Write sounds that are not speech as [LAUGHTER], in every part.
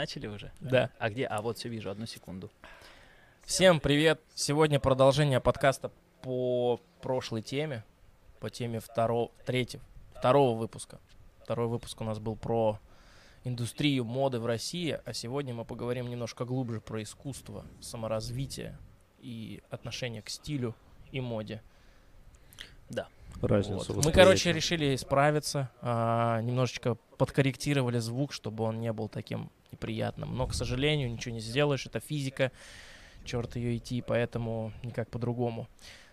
начали уже? Да. А где? А вот все вижу, одну секунду. Всем привет! Сегодня продолжение подкаста по прошлой теме, по теме второго, третьего, второго выпуска. Второй выпуск у нас был про индустрию моды в России, а сегодня мы поговорим немножко глубже про искусство, саморазвитие и отношение к стилю и моде. Разницу. Вот. Мы, короче, решили исправиться, а, немножечко подкорректировали звук, чтобы он не был таким неприятным. Но, к сожалению, ничего не сделаешь, это физика, черт ее идти, поэтому никак по-другому.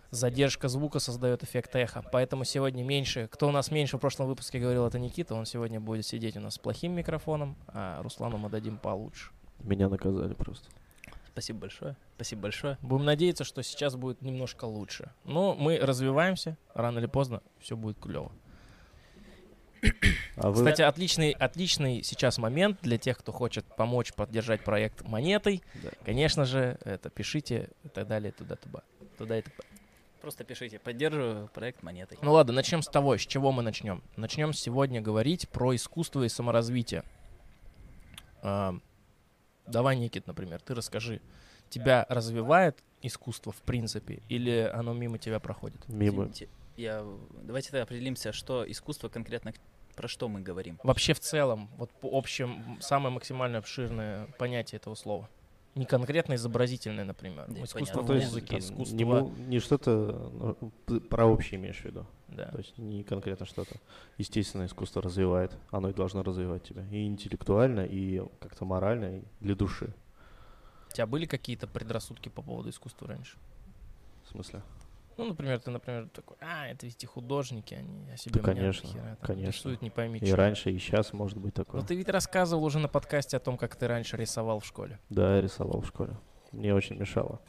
Задержка звука создает эффект эха, поэтому сегодня меньше. Кто у нас меньше в прошлом выпуске говорил, это Никита, он сегодня будет сидеть у нас с плохим микрофоном, а Руслану мы дадим получше. Меня наказали просто. Спасибо большое. Спасибо большое. Будем надеяться, что сейчас будет немножко лучше. Но мы развиваемся, рано или поздно все будет клево. А вы... Кстати, отличный, отличный сейчас момент для тех, кто хочет помочь поддержать проект монетой. Да. Конечно же, это пишите и так далее, туда-туда. Туда и туда. Просто пишите, поддерживаю проект монетой. Ну ладно, начнем с того, с чего мы начнем. Начнем сегодня говорить про искусство и саморазвитие. А, давай, Никит, например, ты расскажи. Тебя развивает искусство в принципе или оно мимо тебя проходит? Мимо. Извините, Я... Давайте тогда определимся, что искусство конкретно, про что мы говорим. Вообще в целом, вот по общем, самое максимально обширное понятие этого слова. Не конкретно изобразительное, например. Да, искусство понятно. в Ну, то есть, музыке, там, искусство. Не, не что-то ну, про общее имеешь в виду. Да. То есть не конкретно что-то. Естественно, искусство развивает. Оно и должно развивать тебя. И интеллектуально, и как-то морально, и для души. У тебя были какие-то предрассудки по поводу искусства раньше? В смысле? Ну, например, ты, например, такой, а, это ведь художники, они о себе Да, конечно, дохера, там, конечно. Рисуют не пойми И чё». раньше, и сейчас может быть такое. Но ты ведь рассказывал уже на подкасте о том, как ты раньше рисовал в школе. Да, я рисовал в школе. Мне очень мешало.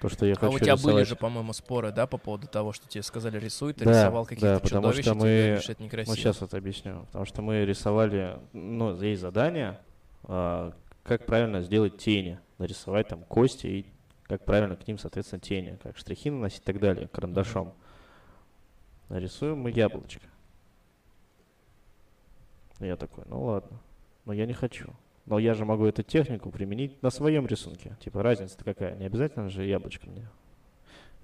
То, что я а хочу у тебя были рисовать- же, по-моему, споры, да, по поводу того, что тебе сказали рисуй, ты Да, рисовал каких-то да, потому что ты мы- говоришь, это некрасиво. Ну, сейчас вот объясню. Потому что мы рисовали, ну, есть задание, а, как правильно сделать тени, нарисовать там кости и как правильно к ним, соответственно, тени, как штрихи наносить и так далее, карандашом. Нарисуем мы яблочко. Я такой, ну ладно, но я не хочу. Но я же могу эту технику применить на своем рисунке. Типа разница-то какая? Не обязательно же яблочко мне.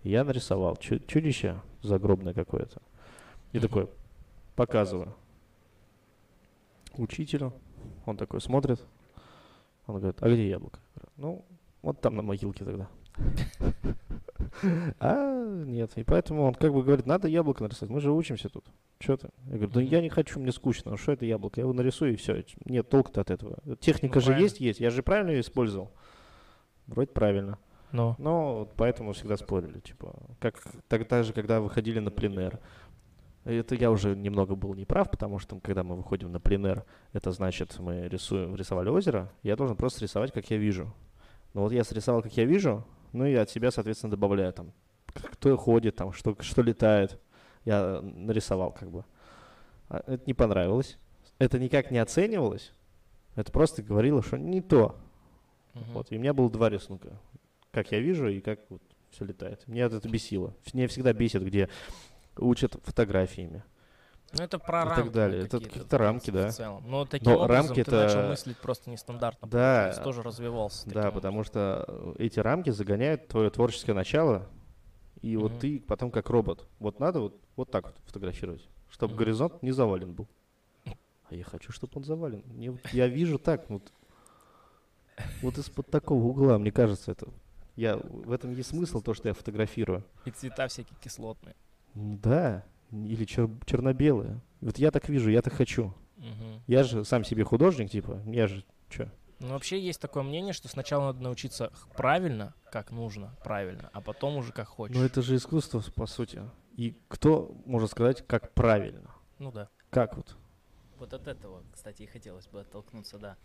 Я нарисовал чу- чудище загробное какое-то. И такой, показываю учителю. Он такой смотрит. Он говорит, а где яблоко? Ну, вот там на могилке тогда. [LAUGHS] А, нет. И поэтому он как бы говорит, надо яблоко нарисовать. Мы же учимся тут. Что ты? Я говорю, да я не хочу, мне скучно. Ну что это яблоко? Я его нарисую и все. Нет толку-то от этого. Техника Ну, же правильно. есть, есть. Я же правильно ее использовал. Вроде правильно. Ну, Но вот поэтому всегда спорили, типа, как тогда же, когда выходили на пленэр. Это я уже немного был неправ, потому что когда мы выходим на пленэр, это значит, мы рисуем, рисовали озеро, я должен просто рисовать, как я вижу. Но вот я срисовал, как я вижу, ну и от себя, соответственно, добавляю там, кто ходит, там, что, что летает. Я нарисовал как бы. А Это не понравилось. Это никак не оценивалось. Это просто говорило, что не то. мгм. Вот. И у меня было два рисунка. Как я вижу и как вот все летает. Меня это бесило. Меня всегда бесит, где учат фотографиями. Ну, это про и так рамки. далее. вот Это какие-то, какие-то рамки, в да. целом. Но таким Но образом рамки ты начал это- мыслить просто нестандартно. Да. получается, тоже развивался. Да, потому что э, эти рамки загоняют твое творческое начало, и Мгм. вот ты потом как робот. Вот надо вот, вот так вот фотографировать, чтобы Мгм. горизонт не завален был. А я хочу, чтобы он завален. Мне я вижу так, вот, вот из-под такого угла, мне кажется, это. Я, в этом есть смысл, то, что я фотографирую. И цвета всякие кислотные. Да, или чер- черно-белое. Вот я так вижу, я так хочу. Мгм. Я же сам себе художник, типа, я же что? Ну, вообще есть такое мнение, что сначала надо научиться правильно, как нужно, правильно, а потом уже как хочешь. Ну это же искусство, по сути. И кто может сказать, как правильно? Ну да. Как вот? Вот от этого, кстати, и хотелось бы оттолкнуться, да.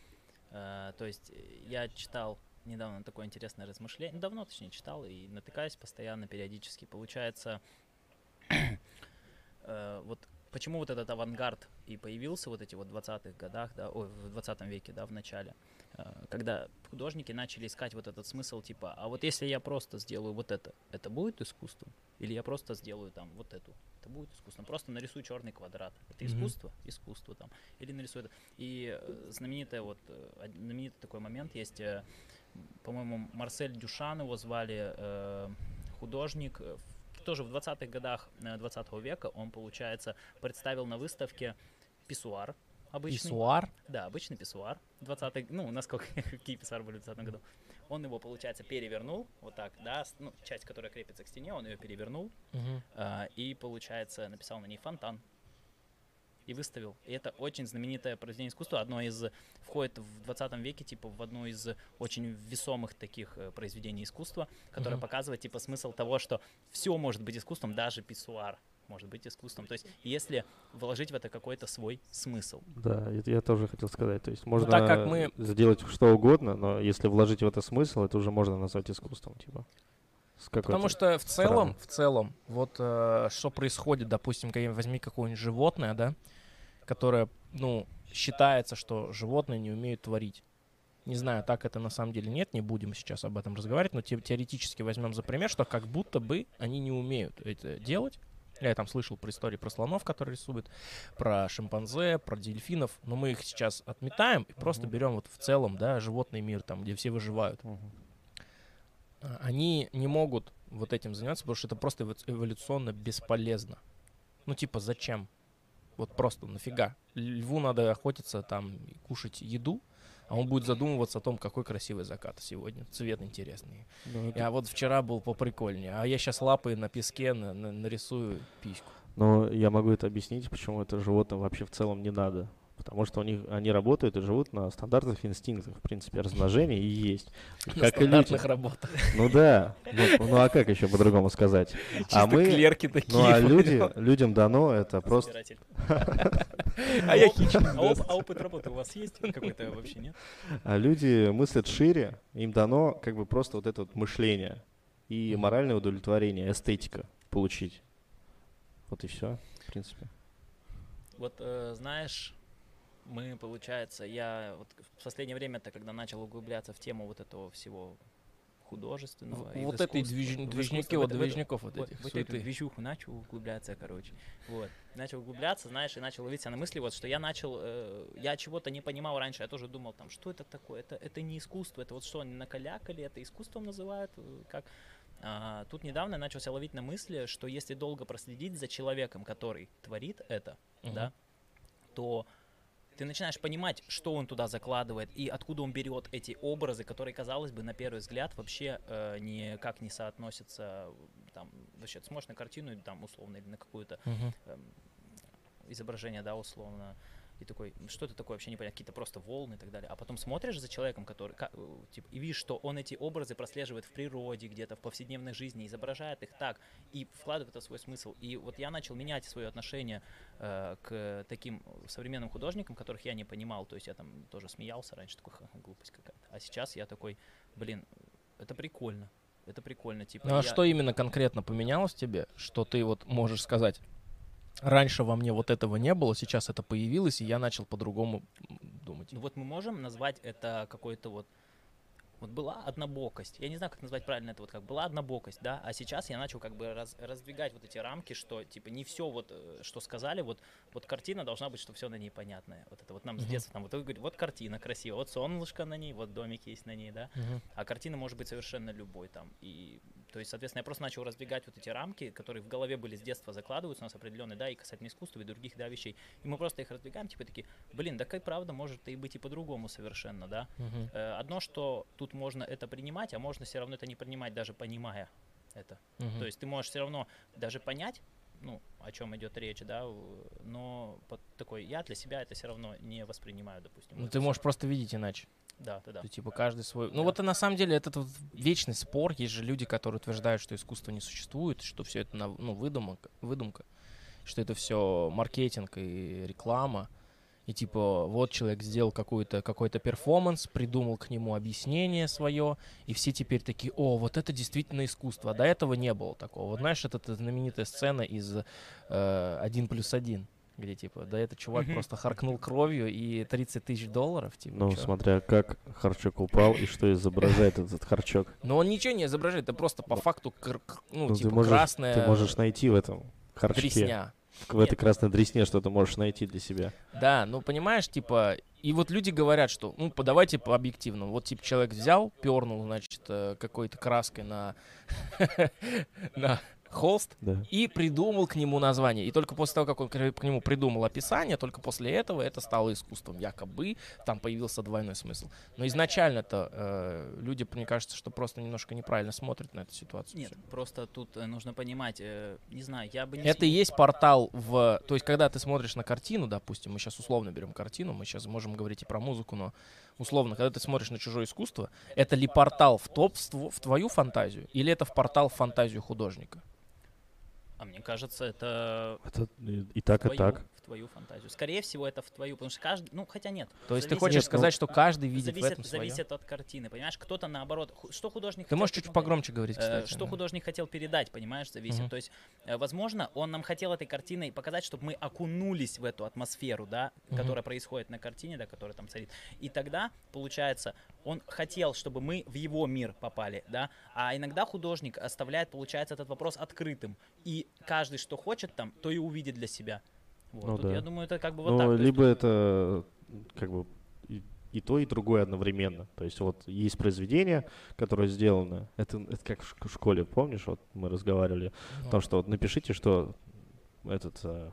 Э, то есть э, я читал недавно такое интересное размышление, ну, давно точнее читал и натыкаюсь постоянно, периодически. Получается, э, вот почему вот этот авангард и появился вот эти вот 20-х годах, да, ой, в 20 веке, да, в начале, э, когда художники начали искать вот этот смысл, типа, а вот если я просто сделаю вот это, это будет искусством? Или я просто сделаю там вот эту это будет искусством. Просто нарисуй черный квадрат. Это искусство, искусство там. Или нарисуй это. И э, знаменитый вот знаменитый такой момент есть, по-моему, Марсель Дюшан его звали, художник. в- тоже в 20-х годах э, 20 века он, получается, представил на выставке писсуар обычный. Писсуар. Да, обычный писсуар. 20 ну, насколько, [LAUGHS] какие писсуары были в 20 году. Он его, получается, перевернул, вот так, да, ну, часть, которая крепится к стене, он ее перевернул, Мгм. а, и, получается, написал на ней фонтан. И выставил. И это очень знаменитое произведение искусства, одно из, входит в 20 веке, типа, в одно из очень весомых таких э, произведений искусства, которое Мгм. показывает, типа, смысл того, что все может быть искусством, даже писсуар может быть искусством. То есть, если вложить в это какой-то свой смысл. Да, это я тоже хотел сказать. То есть можно Ну, так как мы- сделать что угодно, но если вложить в это смысл, это уже можно назвать искусством, типа. Потому что в целом, стороны. в целом, вот э, что происходит, допустим, возьми какое-нибудь животное, да, которое, ну, считается, что животные не умеют творить. Не знаю, так это на самом деле нет, не будем сейчас об этом разговаривать, но те- теоретически возьмем за пример, что как будто бы они не умеют это делать. Я там слышал про истории про слонов, которые рисуют, про шимпанзе, про дельфинов, но мы их сейчас отметаем и просто берем вот в целом, да, животный мир, там, где все выживают. А, они не могут вот этим заниматься, потому что это просто эво- эволюционно бесполезно. Ну, типа, зачем? Вот просто нафига? Льву надо охотиться там и кушать еду, а он будет задумываться о том, какой красивый закат сегодня. Цвет интересный. Ну, это- Я вот вчера был поприкольнее, а я сейчас лапой на песке на- на- нарисую письку. Но я могу это объяснить, почему это животным вообще в целом не надо. Потому что у них они работают и живут на стандартных инстинктах, в принципе, размножение и есть. [LAUGHS] На Как и стандартных работах. Ну да. Ну, ну а как еще по-другому сказать? Чисто А мы- клерки такие. Ну а понял? люди, людям дано это просто... [LAUGHS] А я хищник. А, а опыт работы у вас есть какой-то вообще, нет? А люди мыслят шире, им дано как бы просто вот это вот мышление и моральное удовлетворение, эстетика получить. Вот и все, в принципе. Вот э, знаешь, мы, получается, я вот в последнее время-то, когда начал углубляться в тему вот этого всего художественного. и в Вот этой движ- движники, вот движников вот этих. вот эту движуху начал углубляться, короче. Вот. Начал углубляться, знаешь, и начал ловить себя на мысли, вот, что я начал, э, я чего-то не понимал раньше, я тоже думал, там, что это такое, это, это не искусство, это вот что, они накалякали, это искусством называют, э, как... А, тут недавно я начал себя ловить на мысли, что если долго проследить за человеком, который творит это, Мгм. да, то ты начинаешь понимать, что он туда закладывает и откуда он берет эти образы, которые, казалось бы, на первый взгляд вообще э, никак не соотносятся. Там, вообще, ты смотришь на картину, там, условно, или на какую-то Мгм. эм, изображение, да, условно, и такой, «Ну, что это такое, вообще непонятно, какие-то просто волны и так далее. А потом смотришь за человеком, который, ка- э, типа, и видишь, что он эти образы прослеживает в природе, где-то в повседневной жизни, изображает их так, и вкладывает это в свой смысл. И вот я начал менять свое отношение э, к таким современным художникам, которых я не понимал. То есть я там тоже смеялся раньше, такой, «Ха, глупость какая-то. А сейчас я такой, блин, это прикольно. Это прикольно, типа. Ну а я- что именно конкретно поменялось тебе, что ты вот можешь сказать? Раньше во мне вот этого не было, сейчас это появилось, и я начал по-другому думать. Ну вот мы можем назвать это какой-то вот вот была однобокость. Я не знаю, как назвать правильно это вот как была однобокость, да, а сейчас я начал как бы раз- раздвигать вот эти рамки, что типа не все вот, э, что сказали, вот, вот картина должна быть, что все на ней понятное. Вот это вот нам с Мгм. детства там вот, вы говорите, вот картина красивая, вот солнышко на ней, вот домик есть на ней, да, Мгм. а картина может быть совершенно любой там. И, то есть, соответственно, я просто начал раздвигать вот эти рамки, которые в голове были с детства закладываются у нас определенные, да, и касательно искусства, и других, да, вещей. И мы просто их раздвигаем, типа такие, блин, да как правда может и быть и по-другому совершенно, да. Мгм. Э, Одно, что тут можно это принимать, а можно все равно это не принимать, даже понимая это. Мгм. То есть ты можешь все равно даже понять, ну, о чем идет речь, да, но под такой, я для себя это все равно не воспринимаю, допустим. Ну ты можешь просто видеть иначе. Да, да, да. Ты, типа каждый свой. Ну Да. вот и на самом деле этот вот вечный спор. Есть же люди, которые утверждают, что искусство не существует, что все это ну, выдумка, выдумка, что это все маркетинг и реклама. И типа вот человек сделал какой-то какой-то перформанс, придумал к нему объяснение свое, и все теперь такие, о, вот это действительно искусство. А до этого не было такого. Вот знаешь, это та знаменитая сцена из э, «Один плюс один», где типа, да этот чувак просто харкнул кровью и 30 тысяч долларов, типа. Ну, чё? смотря как Харчок упал и что изображает этот Харчок. Но он ничего не изображает, это просто по факту кр- кр- ну, Ну, типа ты можешь, красное. ты можешь найти в этом харчке. дресня. В этой красной дресне что ты можешь найти для себя. Да, ну понимаешь, типа, и вот люди говорят, что, ну, по- давайте по объективному. Вот, типа, человек взял, пернул, значит, э, какой-то краской на, [LAUGHS] на холст Да. и придумал к нему название. И только после того, как он к нему придумал описание, только после этого это стало искусством. Якобы там появился двойной смысл. Но изначально-то э, люди, мне кажется, что просто немножко неправильно смотрят на эту ситуацию. Нет, просто тут э, нужно понимать, э, не знаю, я бы не... Это и есть портал в... То есть, когда ты смотришь на картину, допустим, мы сейчас условно берем картину, мы сейчас можем говорить и про музыку, но условно, когда ты смотришь на чужое искусство, это ли портал в топ, в твою фантазию, или это в портал в фантазию художника? А мне кажется, это Это и, так, и так. В твою фантазию. Скорее всего, это в твою, потому что каждый, ну, хотя нет. То есть ты хочешь сказать, что каждый видит в зависит, этом свое? зависит от картины, понимаешь? Кто-то наоборот, что художник Ты хотел можешь чуть погромче говорить, Э, кстати. Что да. художник хотел передать, понимаешь, зависит. Мгм. То есть, э, возможно, он нам хотел этой картиной показать, чтобы мы окунулись в эту атмосферу, да, Мгм. которая происходит на картине, да, которая там царит. И тогда, получается, он хотел, чтобы мы в его мир попали, да. А иногда художник оставляет, получается, этот вопрос открытым. И каждый, что хочет там, то и увидит для себя. Вот. Ну Тут да. Я думаю, это как бы вот Ну, так. Есть либо тут- это как бы и, и то, и другое одновременно. То есть вот есть произведение, которое сделано. Это, это как в шк- в школе, помнишь, вот мы разговаривали Ну, о том, что вот напишите, что этот э,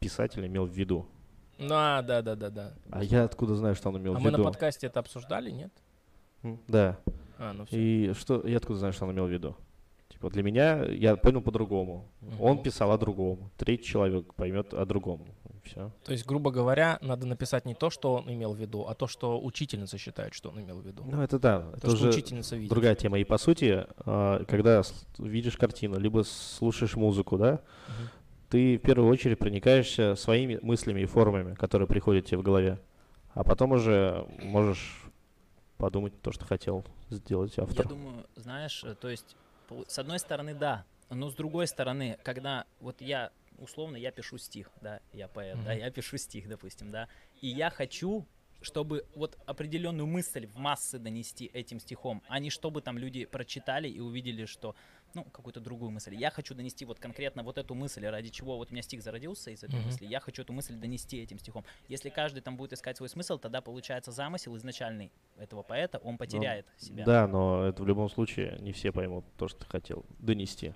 писатель имел в виду. Да, да, да, да, да. А я откуда знаю, что он имел А в мы на виду? подкасте это обсуждали, нет? Да. А, ну все. И что я откуда знаю, что он имел в виду? Типа для меня я понял по-другому. Он Мгм. писал о другом. Третий человек поймет о другом. Все. То есть, грубо говоря, надо написать не то, что он имел в виду, а то, что учительница считает, что он имел в виду. Ну это да. то, Это что уже учительница видит. другая тема. И по сути, а, когда видишь картину, либо слушаешь музыку, да, Мгм. ты в первую очередь проникаешься своими мыслями и формами, которые приходят тебе в голове. А потом уже можешь подумать то, что хотел сделать Я автор. думаю, знаешь, э, то есть, с одной стороны, да, но с другой стороны, когда вот я, условно, я пишу стих, да, я поэт, да, Мгм. я пишу стих, допустим, да, и я хочу, чтобы вот определенную мысль в массы донести этим стихом, а не чтобы там люди прочитали и увидели, что, ну, какую-то другую мысль. Я хочу донести вот конкретно вот эту мысль, ради чего вот у меня стих зародился из этой Мгм. мысли, я хочу эту мысль донести этим стихом. Если каждый там будет искать свой смысл, тогда получается замысел изначальный этого поэта, он потеряет себя. Да, но это в любом случае не все поймут то, что ты хотел донести.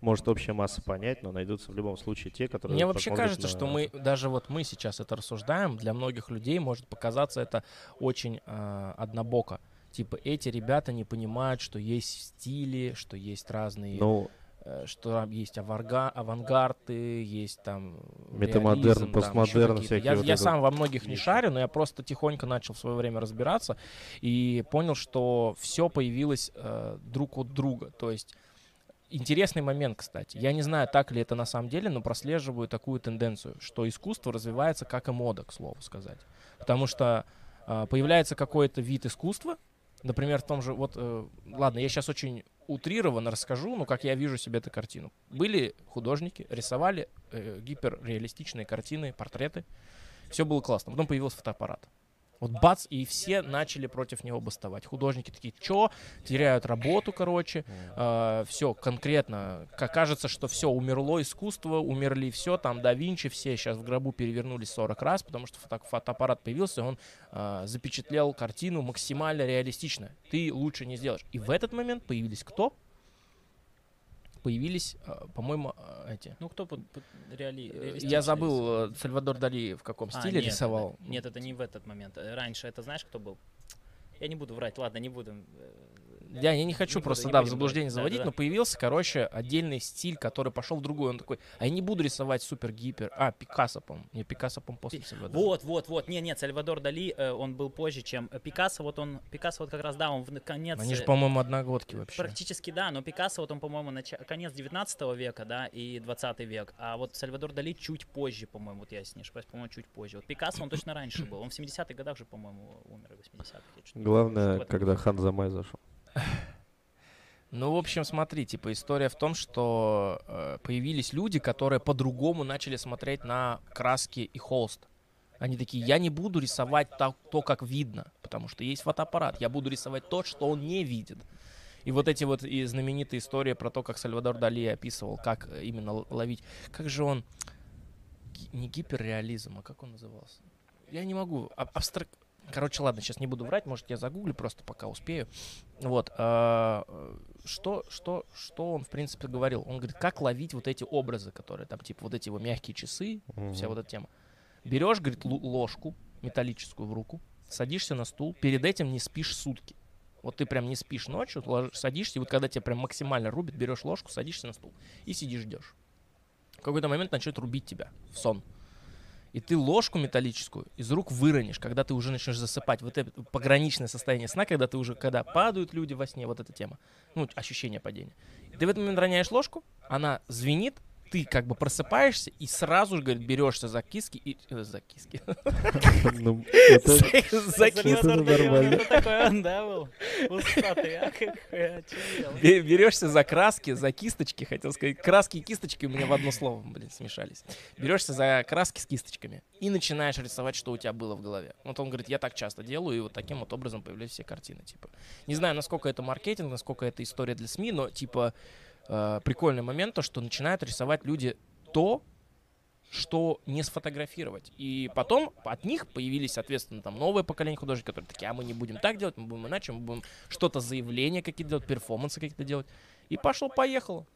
Может общая масса понять, но найдутся в любом случае те, которые... Мне вообще кажется, на что мы, даже вот мы сейчас это рассуждаем, для многих людей может показаться это очень а, однобоко. Типа эти ребята не понимают, что есть стили, что есть разные, Ну, э, что там есть аварга, авангарды, есть там Метамодерн, там постмодерн, какие-то. всякие Я, вот я сам во многих не шарю, но я просто тихонько начал в свое время разбираться и понял, что все появилось э, друг от друга. То есть интересный момент, кстати. Я не знаю, так ли это на самом деле, но прослеживаю такую тенденцию, что искусство развивается как и мода, к слову сказать. Потому что а, появляется какой-то вид искусства, например, в том же, вот, э, ладно, я сейчас очень утрированно расскажу, но как я вижу себе эту картину. Были художники, рисовали э, гиперреалистичные картины, портреты, все было классно. Потом появился фотоаппарат. Вот бац, и все начали против него бастовать. Художники такие, чё, теряют работу, короче, все конкретно, как кажется, что все, умерло искусство, умерли все, там да Винчи, все сейчас в гробу перевернулись 40 раз, потому что фото- фотоаппарат появился, он а, запечатлел картину максимально реалистично. Ты лучше не сделаешь. И в этот момент появились кто? Появились, а, по-моему, а, эти. Ну, кто под, под реали- Э, Я забыл, э, Сальвадор Дали в каком А, стиле нет, рисовал. это- нет, это не в этот момент. Э, Раньше это знаешь, кто был? Я не буду врать, ладно, не буду. Я, я не хочу просто, да, в заблуждение заводить, но появился, короче, отдельный стиль, который пошел в другой. Он такой, а я не буду рисовать супер-гипер. А, Пикассо, по-моему. Не, Пикассо, по-моему, после Сальвадора. Вот, вот, вот. Не, нет, Сальвадор Дали, э, он был позже, чем э, Пикассо. Вот он, Пикассо вот как раз, да, он в конец... Они же, э, по-моему, одногодки вообще. Практически да, но Пикассо вот он, по-моему, нача- конец 19 века, да, и 20 век, а вот Сальвадор Дали чуть позже, по-моему, вот я не ошибаюсь, по-моему, чуть позже. Вот Пикассо, он точно раньше был, он в 70-х годах же, по-моему, умер, и 80-х. я чё-то не помню, что в Главное, когда Хан Замай зашел. Ну, в общем, смотри, типа, история в том, что э, появились люди, которые по-другому начали смотреть на краски и холст. Они такие, я не буду рисовать так, то, как видно, потому что есть фотоаппарат. Я буду рисовать то, что он не видит. И вот эти вот и знаменитые истории про то, как Сальвадор Дали описывал, как э, именно ловить. Как же он... Не гиперреализм, а как он назывался? Я не могу. А- абстрак... Короче, ладно, сейчас не буду врать, может, я загуглю просто пока успею. Вот. а, э, Что, что, что он, в принципе, говорил? Он говорит, как ловить вот эти образы, которые там, типа, вот эти его мягкие часы, вся вот эта тема. Берешь, говорит, ложку металлическую в руку, садишься на стул, перед этим не спишь сутки. Вот ты прям не спишь ночью, лож- садишься, и вот когда тебя прям максимально рубит, берешь ложку, садишься на стул и сидишь, ждешь. В какой-то момент начнет рубить тебя в сон. И ты ложку металлическую из рук выронишь, когда ты уже начнешь засыпать. Вот это пограничное состояние сна, когда ты уже, когда падают люди во сне, вот эта тема. Ну, ощущение падения. Ты в этот момент роняешь ложку, она звенит, ты как бы просыпаешься и сразу же, говорит, берешься за киски и... э, за киски. Ну, За киски. А. Бе- Берешься за краски, за кисточки, хотел сказать. Краски и кисточки у меня в одно слово, блин, смешались. Берешься за краски с кисточками и начинаешь рисовать, что у тебя было в голове. Вот он говорит, я так часто делаю, и вот таким вот образом появляются все картины. Типа, не знаю, насколько это маркетинг, насколько это история для СМИ, но типа э, прикольный момент то, что начинают рисовать люди то, что не сфотографировать. И потом от них появились, соответственно, там новое поколение художников, которые такие, а мы не будем так делать, мы будем иначе, мы будем что-то заявления какие-то делать, перформансы какие-то делать. И пошло-поехало.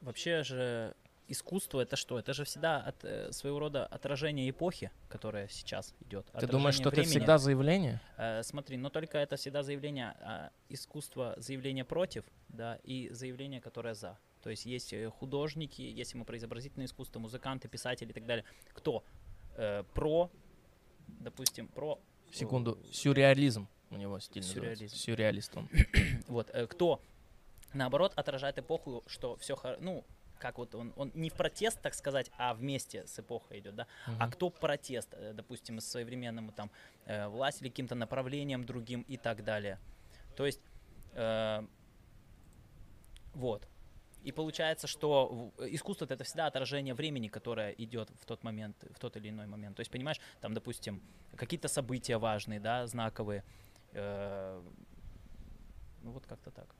Вообще же искусство это что? Это же всегда от, э, своего рода отражение эпохи, которая сейчас идет. Ты думаешь, что Отражение это времени. всегда заявление? Э, смотри, но только это всегда заявление а, искусства, заявление против, да, и заявление, которое за. То есть есть э, художники, если мы про изобразительное искусство, музыканты, писатели и так далее, кто э, про, допустим, про Секунду. Сюрреализм у него стиль Сюрреализм. называется. Сюрреалист он. [COUGHS] Вот, э, кто, наоборот, отражает эпоху, что все, ну, как вот он, он не в протест, так сказать, а вместе с эпохой идет, да, а Мгм. кто протест, э, допустим, с современным там э, власть или каким-то направлением другим и так далее. То есть, э, вот. И получается, что искусство это всегда отражение времени, которое идет в тот момент, в тот или иной момент. То есть, понимаешь, там, допустим, какие-то события важные, да, знаковые. э, ну вот как-то так.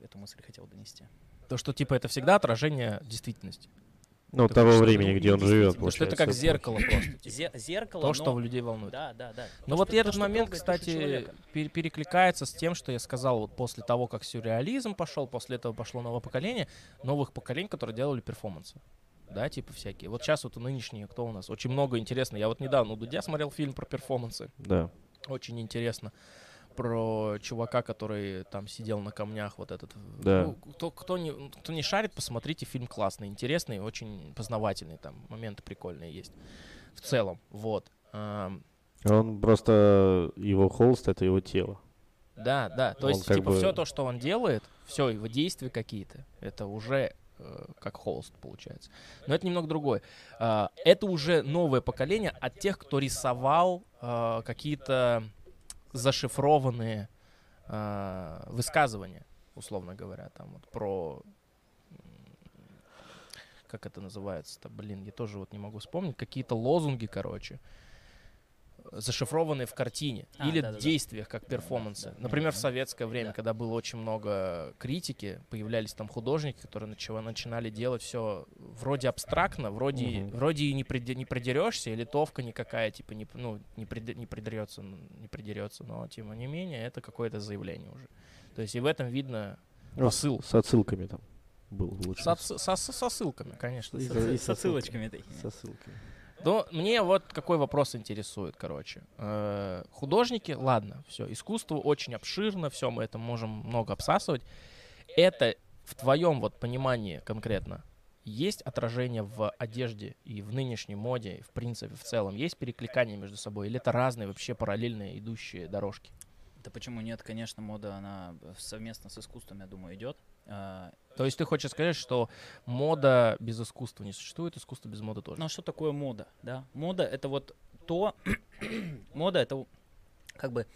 Эту мысль хотел донести. То, что типа это всегда отражение действительности. Ну, Это того времени, ну, где он живет, потому То, что это как зеркало просто. типа. Зе- зеркало, То, но- что людей волнует. Да, да, да. Ну То, вот этот момент, кстати, пер- перекликается с тем, что я сказал вот после того, как сюрреализм пошел, после этого пошло новое поколение, новых поколений, которые делали перформансы. Да, типа всякие. Вот сейчас вот нынешние, кто у нас? Очень много интересно. Я вот недавно у Дудя смотрел фильм про перформансы. Да. Очень интересно. Про чувака, который там сидел на камнях, вот этот. Да. Ну, кто, кто, не, кто не шарит, посмотрите, фильм классный, интересный, очень познавательный, там моменты прикольные есть. В целом, вот. Он просто, его холст — это его тело. Да, да. То Он есть, типа, бы- все то, что он делает, все его действия какие-то, это уже э, как холст получается. Но это немного другое. А, это уже новое поколение от тех, кто рисовал а, какие-то зашифрованные а, высказывания, условно говоря, там вот про как это называется-то, блин, я тоже вот не могу вспомнить, какие-то лозунги, короче, зашифрованные в картине А, или да-да-да. действиях, как перформансы. да. Например, в советское время, Да. когда было очень много критики, появлялись там художники, которые начало- начинали делать все вроде абстрактно, вроде, Мгм. вроде и не, приде- не придерешься, и литовка никакая, типа, не, ну, не, приде- не придерется, не придерется, но, тем не менее, это какое-то заявление уже. То есть и в этом видно Ну, посыл. С отсылками там был лучше. С, отс- со, со- со ссылками, конечно. И С- и С отсылочками такими. Со ссылками. Но мне вот какой вопрос интересует, короче. Э, художники, ладно, все, искусство очень обширно, все, мы это можем много обсасывать. Это в твоем вот понимании конкретно есть отражение в одежде и в нынешней моде, в принципе, в целом? Есть перекликание между собой? Или это разные вообще параллельные идущие дорожки? Да почему нет? Конечно, мода, она совместно с искусством, я думаю, идет. А, То есть ты хочешь сказать, что мода без искусства не существует, искусство без моды тоже? Ну а что такое мода, да? Мода это вот то, [COUGHS] мода это как бы,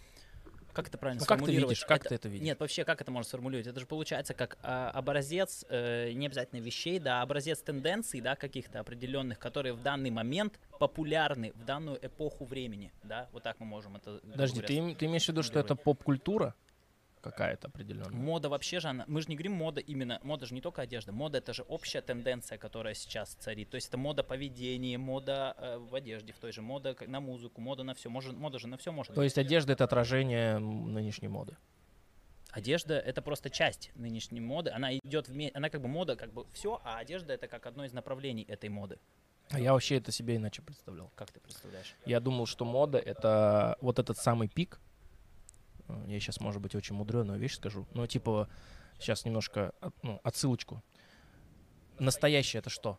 как это правильно Ну, как ты видишь, как Это- ты это видишь? Нет, вообще, как это можно сформулировать? Это же получается как а, образец, э, не обязательно вещей, да, образец тенденций, да, каких-то определенных, которые в данный момент популярны в данную эпоху времени, да, вот так мы можем это. Подожди, ты, ты имеешь в виду, что это поп-культура? Какая-то определенная. Мода вообще же, она, мы же не говорим мода именно, мода же не только одежда, мода это же общая тенденция, которая сейчас царит. То есть это мода поведения, мода э, в одежде, в той же мода на музыку, мода на все. Может, мода же на все может То есть одежда это отражение нынешней моды. Одежда это просто часть нынешней моды. Она идет вместе, она как бы мода, как бы все, а одежда это как одно из направлений этой моды. А я вообще это себе иначе представлял. Как ты представляешь? Я думал, что мода это вот этот самый пик. Я сейчас, может быть, очень мудреную вещь скажу. Но типа сейчас немножко от- ну, отсылочку. Настоящее это что?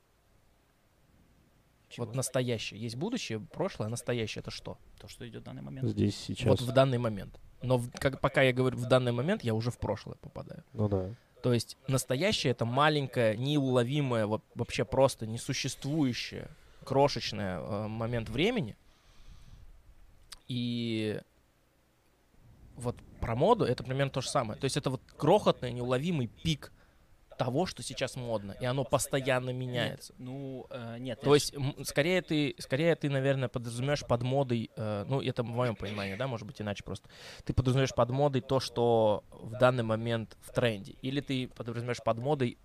Чего? Вот настоящее. Есть будущее, прошлое, а настоящее это что? То, что идет в данный момент. Здесь, сейчас. Вот в данный момент. Но в- как, пока я говорю в данный момент, я уже в прошлое попадаю. Ну да. То есть настоящее это маленькое, неуловимое, во- вообще просто несуществующее, крошечное э, момент времени. И вот про моду это примерно то же самое. То есть это вот крохотный, неуловимый пик того, что сейчас модно, и оно постоянно меняется. Нет, ну, э, нет. То есть, скорее ты, скорее ты, наверное, подразумеваешь под модой, э, ну, это в моем понимании, да, может быть, иначе просто. Ты подразумеваешь под модой то, что в данный момент в тренде. Или ты подразумеваешь под модой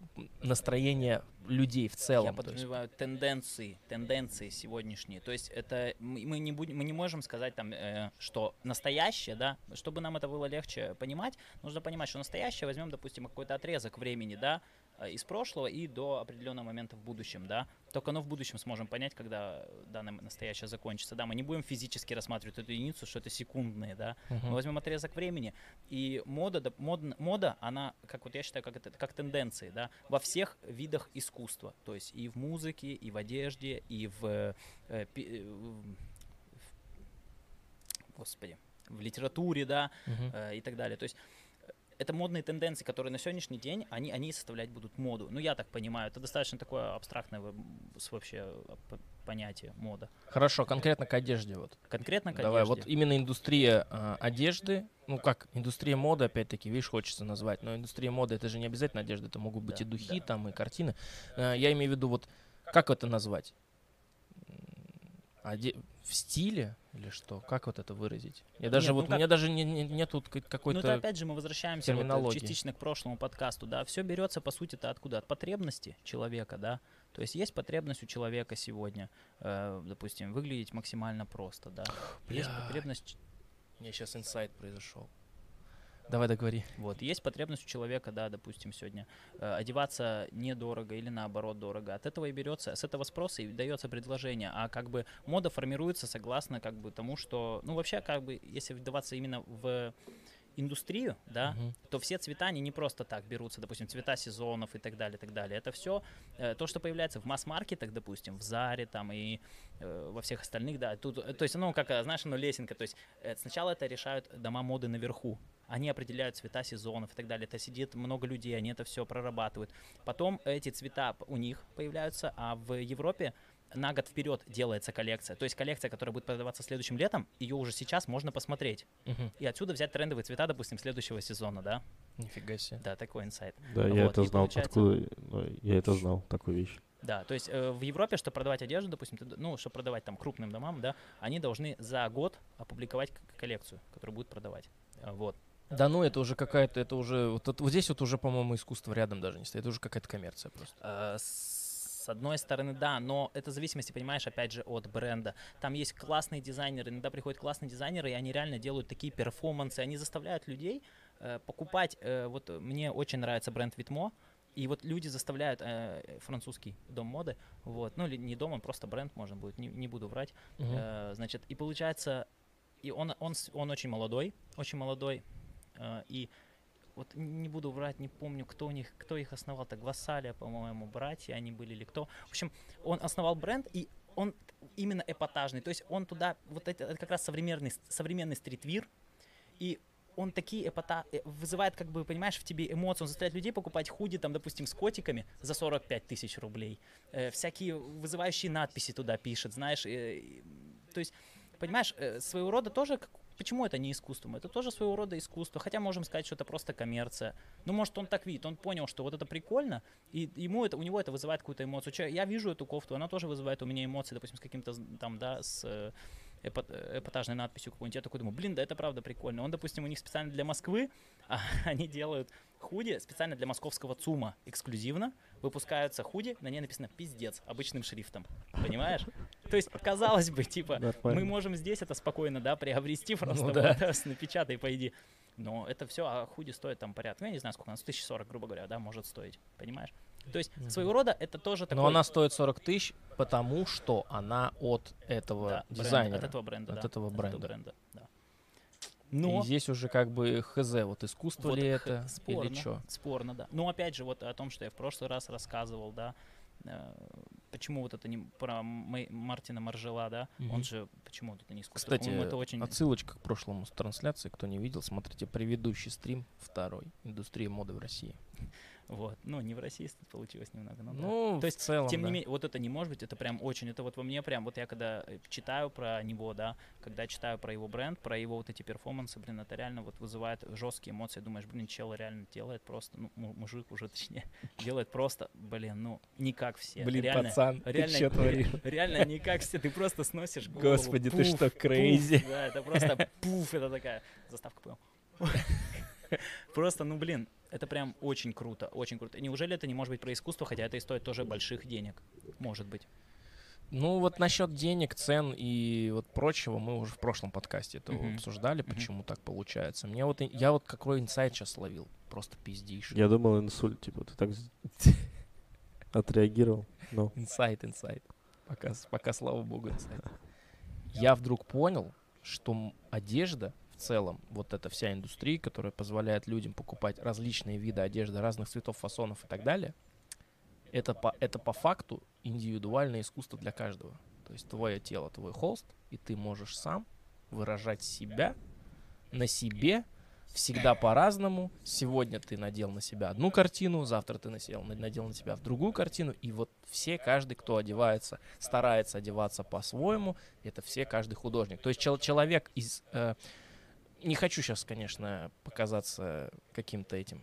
настроение людей в целом. Я подразумеваю тенденции, тенденции сегодняшние. То есть это мы, не будем, мы не можем сказать там, э, что настоящее, да, чтобы нам это было легче понимать, нужно понимать, что настоящее возьмем, допустим, какой-то отрезок времени, да, из прошлого и до определенного момента в будущем, да. Только оно в будущем сможем понять, когда данное настоящее закончится, да. Мы не будем физически рассматривать эту единицу, что это секундные, да. Мгм. Мы возьмем отрезок времени, и мода, доп- мод- мода, она, как вот я считаю, как, это, как тенденции, да, во всех видах искусства. То есть и в музыке, и в одежде, и в, э, пи- э, в- господи, в литературе, да, Мгм. э, и так далее. То есть э, это модные тенденции, которые на сегодняшний день, они, они составлять будут моду. Ну, я так понимаю, это достаточно такое абстрактное вообще э, понятие мода. Хорошо, конкретно к одежде вот. Конкретно к Давай, одежде. вот именно индустрия а, одежды, ну как, индустрия моды, опять-таки, видишь, хочется назвать, но индустрия моды, это же не обязательно одежда, это могут быть Да, и духи да. там, и картины. А, я имею в виду, вот, как это назвать? Оде- В стиле или что? Как вот это выразить? Я даже Нет, вот, ну у как- меня даже не, не- нету ка- Ну, это какой-то... опять же мы возвращаемся вот, э, частично к прошлому подкасту, да. Все берется, по сути, это откуда? От потребности человека, да. То есть есть потребность у человека сегодня, э, допустим, выглядеть максимально просто, да. Есть Блядь. потребность, У меня сейчас инсайт произошел. Давай договори. вот, есть потребность у человека, да, допустим, сегодня э, одеваться недорого или наоборот дорого. От этого и берется, с этого спроса и дается предложение. А как бы мода формируется согласно как бы тому, что, ну вообще как бы, если вдаваться именно в индустрию, да, Мгм. то все цвета, они не просто так берутся, допустим, цвета сезонов и так далее, и так далее. Это все то, что появляется в масс-маркетах, допустим, в Заре там и э, во всех остальных, да. Тут, э, то есть, ну, как, э, знаешь, ну, лесенка. То есть э, сначала это решают дома моды наверху. Они определяют цвета сезонов и так далее. Это сидит много людей, они это все прорабатывают. Потом эти цвета у них появляются, а в Европе на год вперед делается коллекция. То есть коллекция, которая будет продаваться следующим летом, ее уже сейчас можно посмотреть. Мгм. И отсюда взять трендовые цвета, допустим, следующего сезона, да? Нифига себе. Да, такой инсайт. Да, я Вот, это и знал. получается- Откуда? ну, я это знал, такую вещь. Да, то есть э, в Европе, чтобы продавать одежду, допустим, ты ну, чтобы продавать там крупным домам, да, они должны за год опубликовать коллекцию, которую будут продавать. Вот. Да ну, это уже какая-то, это уже, вот, вот здесь вот уже, по-моему, искусство рядом даже не стоит, это уже какая-то коммерция просто. Э, С одной стороны, да, но это в зависимости, понимаешь, опять же, от бренда. Там есть классные дизайнеры, иногда приходят классные дизайнеры, и они реально делают такие перформансы, они заставляют людей э, покупать. э, вот мне очень нравится бренд Витмо, и вот люди заставляют э, французский дом моды, вот, ну или не дом, он просто бренд, можно будет, не, не буду врать. Мгм. Э, значит, и получается, и он, он, он очень молодой, очень молодой, и вот не буду врать, не помню, кто у них, кто их основал, так Вассалия, по-моему, братья они были или кто. В общем, он основал бренд, и он именно эпатажный, то есть он туда, вот это, это как раз современный, современный стритвир, и он такие эпата э, вызывает, как бы, понимаешь, в тебе эмоции, он заставляет людей покупать худи, там, допустим, с котиками за 45 тысяч рублей, Э, всякие вызывающие надписи туда пишет, знаешь, э, и, то есть, понимаешь, э, своего рода тоже, как- почему это не искусством? Это тоже своего рода искусство, хотя можем сказать, что это просто коммерция. Ну, может, он так видит, он понял, что вот это прикольно, и ему это, у него это вызывает какую-то эмоцию. Я вижу эту кофту, она тоже вызывает у меня эмоции, допустим, с каким-то там, да, с э, эпатажной надписью какой-нибудь, я такой думаю, блин, да это правда прикольно. Он, допустим, у них специально для Москвы, [LAUGHS] а они делают худи специально для московского ЦУМа эксклюзивно. Выпускаются худи, на ней написано «пиздец» обычным шрифтом. Понимаешь? То есть, казалось бы, типа, мы можем здесь это спокойно, да, приобрести просто, Ну да. вот, напечатай, пойди. Но это все, а худи стоит там порядка, ну, я не знаю, сколько у нас, 1040, грубо говоря, да, может стоить, понимаешь? То есть, Мгм. своего рода это тоже такой... Но она стоит 40 тысяч, потому что она от этого да, дизайнера. от этого бренда, от да, этого бренда. да. И Но здесь уже как бы хз, вот искусство Вот ли это спорно, или что. Спорно, да. Но опять же, вот о том, что я в прошлый раз рассказывал, да, э, почему вот это не про Мэй- Мартина Маржела, да, он Мгм. же, почему вот это не искусство? Кстати, это очень... отсылочка к прошлому трансляции, кто не видел, смотрите предыдущий стрим, второй, индустрия моды в России. Вот, ну, не в России получилось немного, но да. Ну, То в целом, Тем да. не менее, вот это не может быть, это прям очень, это вот во мне прям, вот я когда э, читаю про него, да, когда читаю про его бренд, про его вот эти перформансы, блин, это реально вот вызывает жесткие эмоции, думаешь, блин, чел реально делает просто, ну, му- мужик уже [LAUGHS] точнее, делает просто, блин, ну, не как все. Блин, реально, пацан, реально, ты что [LAUGHS] творишь? реально не как все, ты просто сносишь голову. Господи, ты пуф, что, пуф, crazy? Да, это просто пуф, это такая заставка понял. [LAUGHS] [LAUGHS] Просто, ну блин, это прям очень круто, очень круто. Неужели это не может быть про искусство, хотя это и стоит тоже больших денег? Может быть. Ну, вот насчет денег, цен и вот прочего, мы уже в прошлом подкасте это Мгм. обсуждали, почему так получается. Мне вот, я вот какой инсайт сейчас словил, просто пиздишь. Я думал, инсульт, типа, ты так [LAUGHS] отреагировал. Ну, Инсайт, инсайт. Пока, пока, слава богу, инсайт. [LAUGHS] Я вдруг понял, что одежда целом, вот эта вся индустрия, которая позволяет людям покупать различные виды одежды, разных цветов, фасонов и так далее, это по, это по факту индивидуальное искусство для каждого. То есть твое тело, твой холст, и ты можешь сам выражать себя на себе всегда по-разному. Сегодня ты надел на себя одну картину, завтра ты насел, надел на себя другую картину. И вот все, каждый, кто одевается, старается одеваться по-своему, это все, каждый художник. То есть чел- человек из... э, не хочу сейчас, конечно, показаться каким-то этим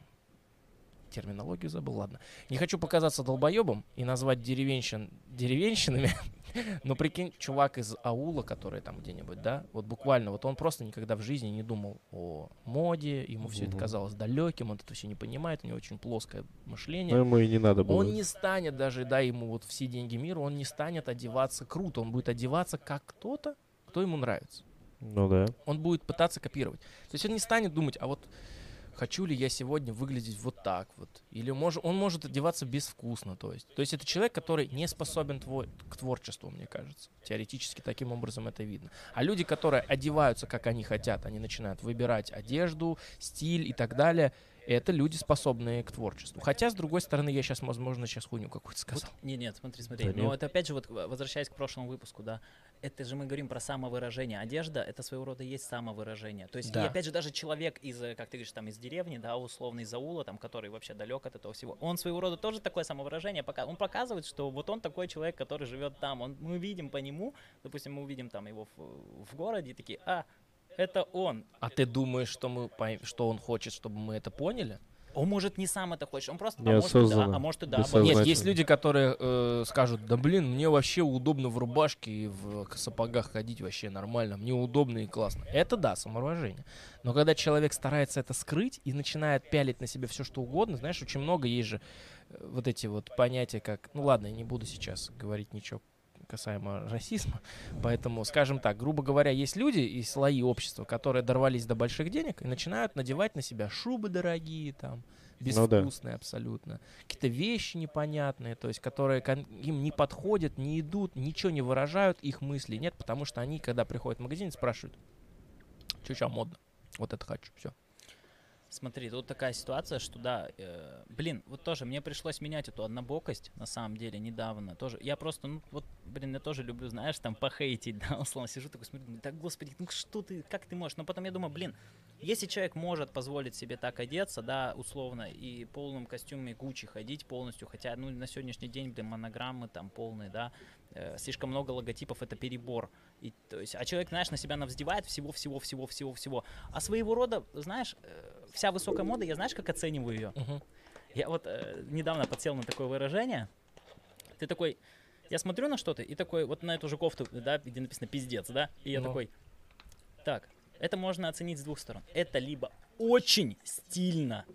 терминологию забыл, ладно. Не хочу показаться долбоебом и назвать деревенщин деревенщинами, [LAUGHS] но прикинь, чувак из аула, который там где-нибудь, да, вот буквально, вот он просто никогда в жизни не думал о моде, ему все это казалось далеким, он это все не понимает, у него очень плоское мышление. ну ему и не надо было. Он не станет даже, дай ему вот все деньги мира, он не станет одеваться круто, он будет одеваться как кто-то, кто ему нравится. Ну да. Он будет пытаться копировать. То есть он не станет думать, а вот хочу ли я сегодня выглядеть вот так вот. Или мож, он может одеваться безвкусно. То есть. то есть это человек, который не способен твой, к творчеству, мне кажется. Теоретически таким образом это видно. А люди, которые одеваются, как они хотят, они начинают выбирать одежду, стиль и так далее, это люди, способные к творчеству. Хотя, с другой стороны, я сейчас, возможно, сейчас хуйню какую-то сказал. Не, нет, смотри, смотри. Да Но нет. это опять же, вот в- возвращаясь к прошлому выпуску, да, это же мы говорим про самовыражение. Одежда это своего рода есть самовыражение. То есть, Да. и опять же, даже человек из, э, как ты говоришь, там из деревни, да, условно из аула, там, который вообще далек от этого всего, он своего рода тоже такое самовыражение, пока он показывает, что вот он такой человек, который живет там. Он, мы видим по нему, допустим, мы увидим там его в, в городе, и такие, а, это он. А ты думаешь, что, мы, что он хочет, чтобы мы это поняли? Он может не сам это хочет, он просто, а может, и да, а может и да. бессознательно. Нет, есть люди, которые э, скажут, да блин, мне вообще удобно в рубашке и в к- сапогах ходить вообще нормально, мне удобно и классно. Это да, самоуважение. Но когда человек старается это скрыть и начинает пялить на себя все что угодно, знаешь, очень много есть же э, вот эти вот понятия, как, ну ладно, я не буду сейчас говорить ничего касаемо расизма, поэтому, скажем так, грубо говоря, есть люди и слои общества, которые дорвались до больших денег и начинают надевать на себя шубы дорогие, там, Ну да. безвкусные абсолютно, какие-то вещи непонятные, то есть, которые им не подходят, не идут, ничего не выражают, их мысли нет, потому что они, когда приходят в магазин, спрашивают, что сейчас модно, вот это хочу, все. Смотри, тут такая ситуация, что да, э, блин, вот тоже мне пришлось менять эту однобокость, на самом деле, недавно. Тоже, я просто, ну вот, блин, я тоже люблю, знаешь, там похейтить, [LAUGHS] да, условно, сижу такой, смотрю, да, господи, ну что ты, как ты можешь? Но потом я думаю, блин, если человек может позволить себе так одеться, да, условно, и в полном костюме Гуччи ходить полностью, хотя, ну, на сегодняшний день, блин, монограммы там полные, да, э, слишком много логотипов, это перебор. И, то есть, а человек, знаешь, на себя навздевает всего-всего-всего-всего-всего. А своего рода, знаешь, э, вся высокая мода, я знаешь, как оцениваю ее? Я вот э, недавно подсел на такое выражение. Ты такой, Я смотрю на что-то и такой, вот на эту же кофту, да, где написано пиздец, да, и я Ну. такой, так, это можно оценить с двух сторон. Это либо очень стильно,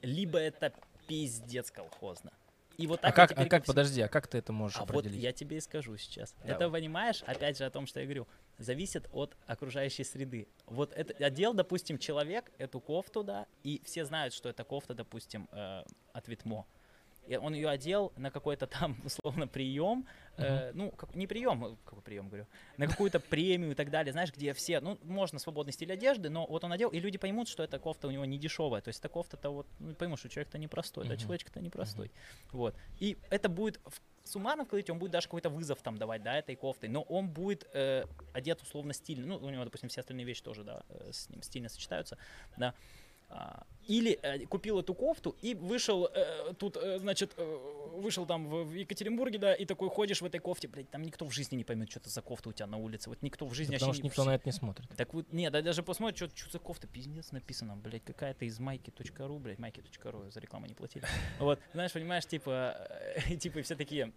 либо это пиздец колхозно. И вот А так я как, а как, подожди, а как ты это можешь а вот определить? я тебе и скажу сейчас. Давай. Это, понимаешь, опять же о том, что я говорю, зависит от окружающей среды. Вот это одел, допустим, человек эту кофту, да, и все знают, что это кофта, допустим, э, от Витмо. Он ее одел на какой-то там, [LAUGHS] условно, прием, э, ну, как, не прием, э, какой прием, говорю, на какую-то премию и так далее, знаешь, где все, ну, можно свободный стиль одежды, но вот он одел, и люди поймут, что эта кофта у него не дешевая, то есть эта кофта-то вот, ну, поймут, что человек-то непростой, да, Мгм. человечек-то непростой, вот. И это будет в суммарно вкладывать, он будет даже какой-то вызов там давать, да, этой кофтой, но он будет э, одет условно стильно, ну, у него, допустим, все остальные вещи тоже, да, э, с ним стильно сочетаются, да, или э, купил эту кофту и вышел э, тут, э, значит, э, вышел там в, в Екатеринбурге, да, и такой ходишь в этой кофте, блядь, там никто в жизни не поймет, что это за кофта у тебя на улице, вот никто в жизни Да потому что не- никто на это не смотрит. так вот, нет, да, даже посмотрит, что, что за кофта, пиздец написано, блядь, какая-то из майки.ру, блядь, майки.ру, за рекламу не платили. Вот, знаешь, понимаешь, типа, э, [LAUGHS] типа, все такие,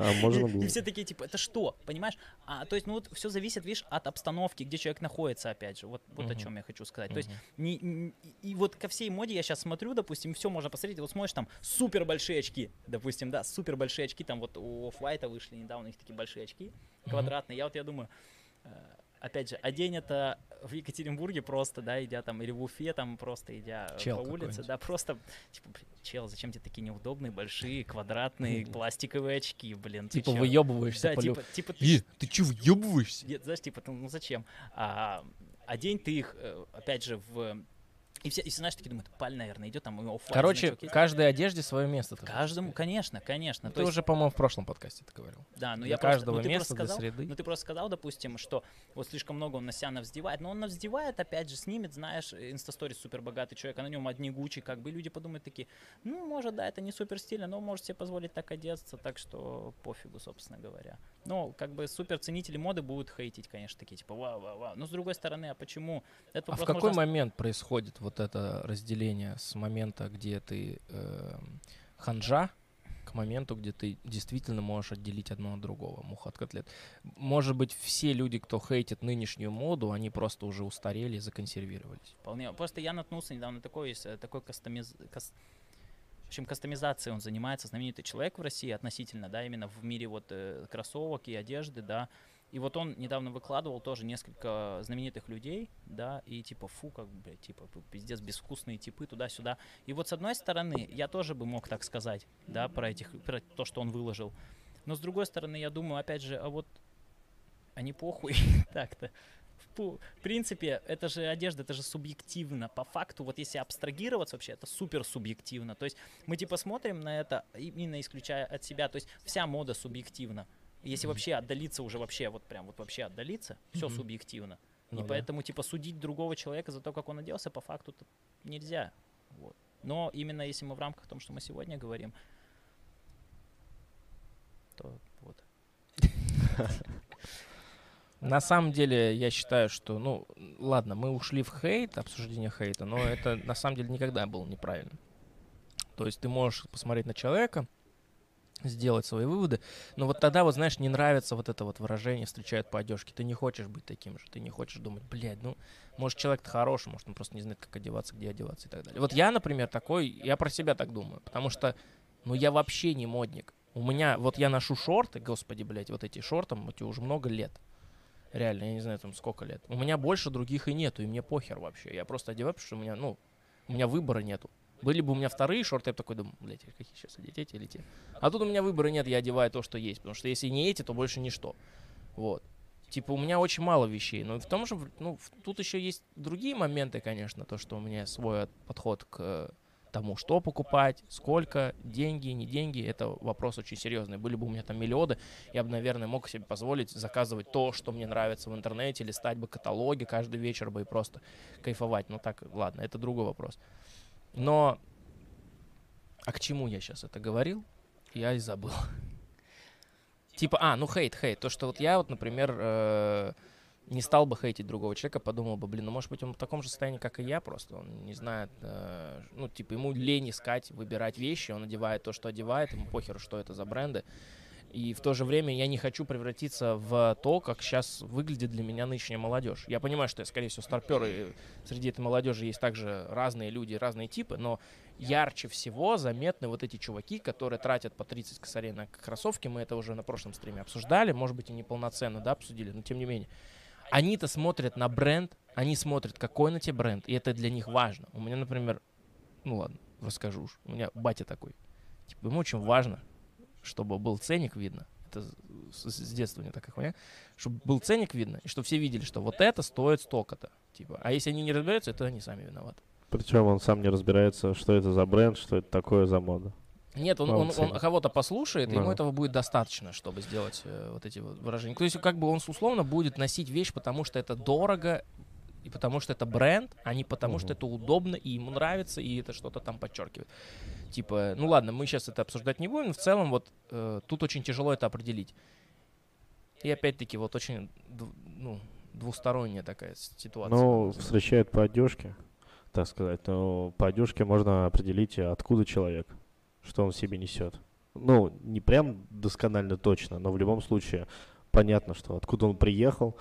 А можно и, было? и все такие, типа, это что, понимаешь? А, то есть, ну вот все зависит, видишь, от обстановки, где человек находится, опять же, вот, вот о Мгм. чем я хочу сказать. То есть, не, не- и вот ко всей моде я сейчас смотрю, допустим, все можно посмотреть, вот смотришь там супер большие очки, допустим, да, супер большие очки, там вот у Off-White вышли недавно, у них такие большие очки, квадратные. Я вот я думаю, э, опять же, одень это в Екатеринбурге просто, да, идя там, или в Уфе там просто идя э, Чел по улице, да, просто, типа, блин, чел, зачем тебе такие неудобные, большие, квадратные, [LAUGHS] пластиковые очки, блин, Типа чё? выебываешься Да, по лю- типа, типа ты Е, ты че въебываешься? нет, знаешь, типа, ну, ну зачем? А, одень ты их, э, опять же, в... И все, и все, знаешь, такие думают, паль, наверное, идет там, оффлайн, Короче, значок каждой одежде свое место. ты Каждому, конечно, конечно. Ну, Ты есть, уже, по-моему, в прошлом подкасте это говорил. да, но Для я просто, каждого ну, ты места, просто для сказал, среды. ну ты просто сказал, допустим, что вот слишком много он на себя навздевает, но он навздевает, опять же, снимет, знаешь, инстасторис супер богатый человек, а на нем одни гучи, как бы, люди подумают такие, ну, может, да, это не супер стильно, но может себе позволить так одеться, так что пофигу, собственно говоря. Но, как бы, супер ценители моды будут хейтить, конечно, такие, типа, вау, вау, вау. Но, с другой стороны, а почему? Это А в какой можно момент происходит вот это разделение с момента, где ты эм, ханжа, к моменту, где ты действительно можешь отделить одно от другого, муха от котлет? Может быть, все люди, кто хейтит нынешнюю моду, они просто уже устарели и законсервировались. Вполне. Просто я наткнулся недавно такой, э, такой кастомиз... кас- В общем, кастомизацией он занимается, знаменитый человек в России относительно, да, именно в мире вот э, кроссовок и одежды, да. И вот он недавно выкладывал тоже несколько знаменитых людей, да, и типа, фу, как, блядь, типа, пи- пиздец, безвкусные типы туда-сюда. И вот с одной стороны, я тоже бы мог так сказать, да, про этих, про то, что он выложил. Но с другой стороны, я думаю, опять же, а вот, а не похуй [LAUGHS] так-то. В принципе, это же одежда, это же субъективно. По факту, вот если абстрагироваться вообще, это супер субъективно. То есть мы типа смотрим на это, именно исключая от себя. То есть вся мода субъективна. Если вообще отдалиться уже вообще, вот прям вот вообще отдалиться, все Мгм. субъективно. Ну и да. поэтому типа судить другого человека за то, как он оделся, по факту нельзя. Вот. Но именно если мы в рамках том, что мы сегодня говорим, то вот. На самом деле, я считаю, что, ну, ладно, мы ушли в хейт, обсуждение хейта, но это на самом деле никогда было неправильно. То есть ты можешь посмотреть на человека, сделать свои выводы, но вот тогда, вот знаешь, не нравится вот это вот выражение «встречают по одежке». Ты не хочешь быть таким же, ты не хочешь думать, блядь, ну, может, человек-то хороший, может, он просто не знает, как одеваться, где одеваться и так далее. Вот я, например, такой, я про себя так думаю, потому что, ну, я вообще не модник. У меня, вот я ношу шорты, господи, блядь, вот эти шорты, эти уже много лет. Реально, я не знаю, там сколько лет. У меня больше других и нету, и мне похер вообще. Я просто одеваю, потому что у меня, ну, у меня выбора нету. Были бы у меня вторые шорты, я бы такой думаю, блядь, какие сейчас одеть, эти или те. А тут у меня выбора нет, я одеваю то, что есть. Потому что если не эти, то больше ничто. Вот. Типа, у меня очень мало вещей. Но в том же, ну, тут еще есть другие моменты, конечно, то, что у меня свой подход к э, тому, что покупать, сколько, деньги, не деньги, это вопрос очень серьезный. Были бы у меня там миллионы, я бы, наверное, мог себе позволить заказывать то, что мне нравится в интернете, листать бы каталоги каждый вечер бы и просто кайфовать. Ну так, ладно, это другой вопрос. Но, а к чему я сейчас это говорил? Я и забыл. [LAUGHS] Типа, а, ну хейт, хейт. То, что вот я вот, например, э, не стал бы хейтить другого человека, подумал бы, блин, ну может быть он в таком же состоянии, как и я просто. Он не знает, э, ну типа ему лень искать, выбирать вещи, он одевает то, что одевает, ему похер, что это за бренды. И в то же время я не хочу превратиться в то, как сейчас выглядит для меня нынешняя молодежь. Я понимаю, что я, скорее всего, старпер, и среди этой молодежи есть также разные люди, разные типы, но ярче всего заметны вот эти чуваки, которые тратят по 30 косарей на кроссовки. Мы это уже на прошлом стриме обсуждали, может быть, и неполноценно, да, обсудили, но тем не менее. Они-то смотрят на бренд, они смотрят, какой на тебе бренд, и это для них важно. У меня, например, ну ладно, расскажу уж. У меня батя такой. Типа, ему очень важно, чтобы был ценник видно. Это с, детства не такая хуйня. Чтобы был ценник видно, и чтобы все видели, что вот это стоит столько-то. Типа, а если они не разбираются, то они сами виноваты. Причем он сам не разбирается, что это за бренд, что это такое за мода. Нет, он, он он, кого-то послушает, и ему Да. этого будет достаточно, чтобы сделать э, вот эти вот выражения. То есть, как бы он условно будет носить вещь, потому что это дорого, и потому что это бренд, а не потому что Мгм. это удобно, и ему нравится, и это что-то там подчеркивает. Типа, ну ладно, мы сейчас это обсуждать не будем, в целом вот э, тут очень тяжело это определить. И опять-таки вот очень ну, двусторонняя такая ситуация. Ну, встречают по одежке, так сказать. Но по одежке можно определить, откуда человек, что он в себе несет. Ну, не прям досконально точно, но в любом случае понятно, что откуда он приехал,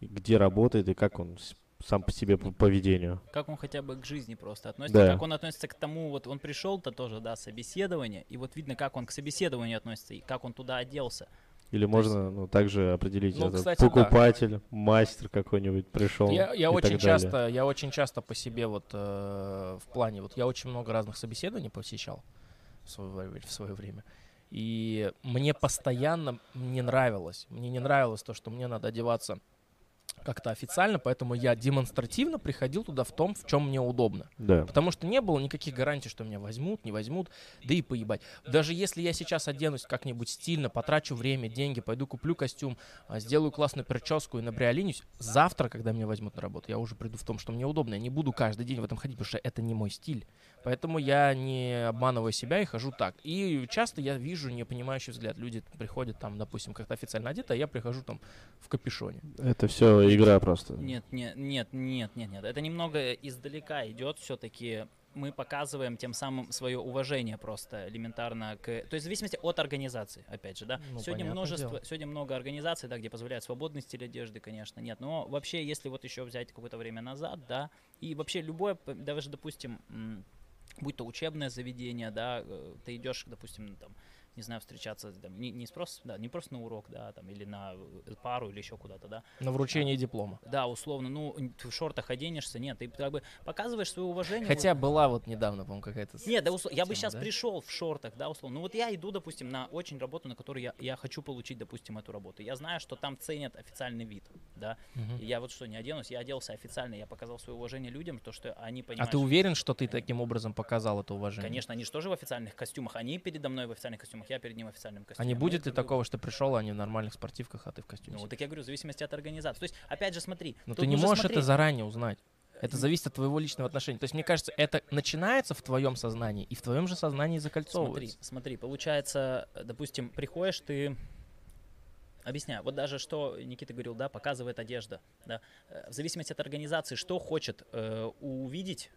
где работает и как он сам по себе по поведению. Как он хотя бы к жизни просто относится, Да. как он относится к тому, вот он пришел-то тоже, да, собеседование, и вот видно, как он к собеседованию относится, и как он туда оделся. Или можно ну, также определить, Ну, это кстати, да. покупатель, мастер какой-нибудь пришел. Я, я и очень так далее. часто, я очень часто по себе вот э, в плане, вот я очень много разных собеседований посещал в свое, в свое время. И мне постоянно не нравилось. Мне не нравилось то, что мне надо одеваться как-то официально, поэтому я демонстративно приходил туда в том, в чем мне удобно. Да. Потому что не было никаких гарантий, что меня возьмут, не возьмут, да и поебать. Даже если я сейчас оденусь как-нибудь стильно, потрачу время, деньги, пойду куплю костюм, а, сделаю классную прическу и набриолинюсь, завтра, когда меня возьмут на работу, я уже приду в том, что мне удобно. Я не буду каждый день в этом ходить, потому что это не мой стиль. Поэтому я не обманываю себя и хожу так. И часто я вижу непонимающий взгляд. Люди приходят там, допустим, как-то официально одеты, а я прихожу там в капюшоне. Это все игра просто. Нет, нет, нет, нет, нет, нет. Это немного издалека идет все-таки. Мы показываем тем самым свое уважение просто элементарно к... То есть в зависимости от организации, опять же, да. Ну, сегодня множество, дело. сегодня много организаций, да, где позволяют свободный стиль одежды, конечно, нет. Но вообще, если вот еще взять какое-то время назад, да, и вообще любое, даже, допустим, будь то учебное заведение, да, э, ты идешь, допустим, там, не знаю, встречаться, там, не, не, просто, да, не просто на урок, да, там, или на э, пару, или еще куда-то, да, На вручение диплома. да, условно, ну, ты в шортах оденешься, нет, ты как бы показываешь свое уважение. Хотя вот- была вот недавно, по-моему, какая-то... Нет, да, услов- я бы сейчас да? пришел в шортах, да, условно. Ну вот я иду, допустим, на очень работу, на которую я, я хочу получить, допустим, эту работу. Я знаю, что там ценят официальный вид, да. И я вот что, не оденусь, я оделся официально, я показал свое уважение людям, то, что они А понимают. ты что- уверен, что ты таким образом показал это уважение? Конечно, они же тоже в официальных костюмах. Они передо мной в официальных костюмах, я перед ним в официальном А костюме. не Мы будет ли такого, что пришел, а они в нормальных спортивках, а ты в костюме? Ну, так я говорю, в зависимости от организации. То есть, опять же, смотри. Но ты не можешь это смотреть. заранее узнать. Это зависит от твоего личного отношения. То есть, мне кажется, это начинается в твоем сознании и в твоем же сознании Смотри, закольцовывается. смотри, получается, э, допустим, приходишь ты, объясняю, вот даже что Никита говорил, да, показывает одежда, да, Э, в зависимости от организации, что хочет э, увидеть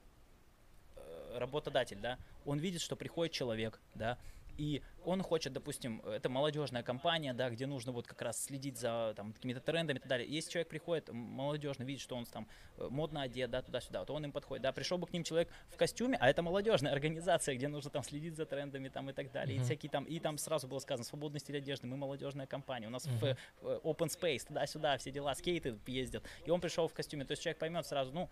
э, работодатель, да, он видит, что приходит человек, да, и он хочет, допустим, это молодежная компания, да, где нужно вот как раз следить за там какими-то трендами и так далее. Если человек приходит молодежный, видит, что он там э, модно одет, да, туда-сюда, вот он им подходит, да, пришел бы к ним человек в костюме, а это молодежная [LAUGHS] организация, где нужно там следить за трендами там и так далее, и Мгм. всякие там, и там сразу было сказано, свободный стиль одежды, мы молодежная компания, у нас в, Мгм. э, э, open space, туда-сюда, все дела, скейты ездят, и он пришел в костюме, то есть человек поймет сразу, ну,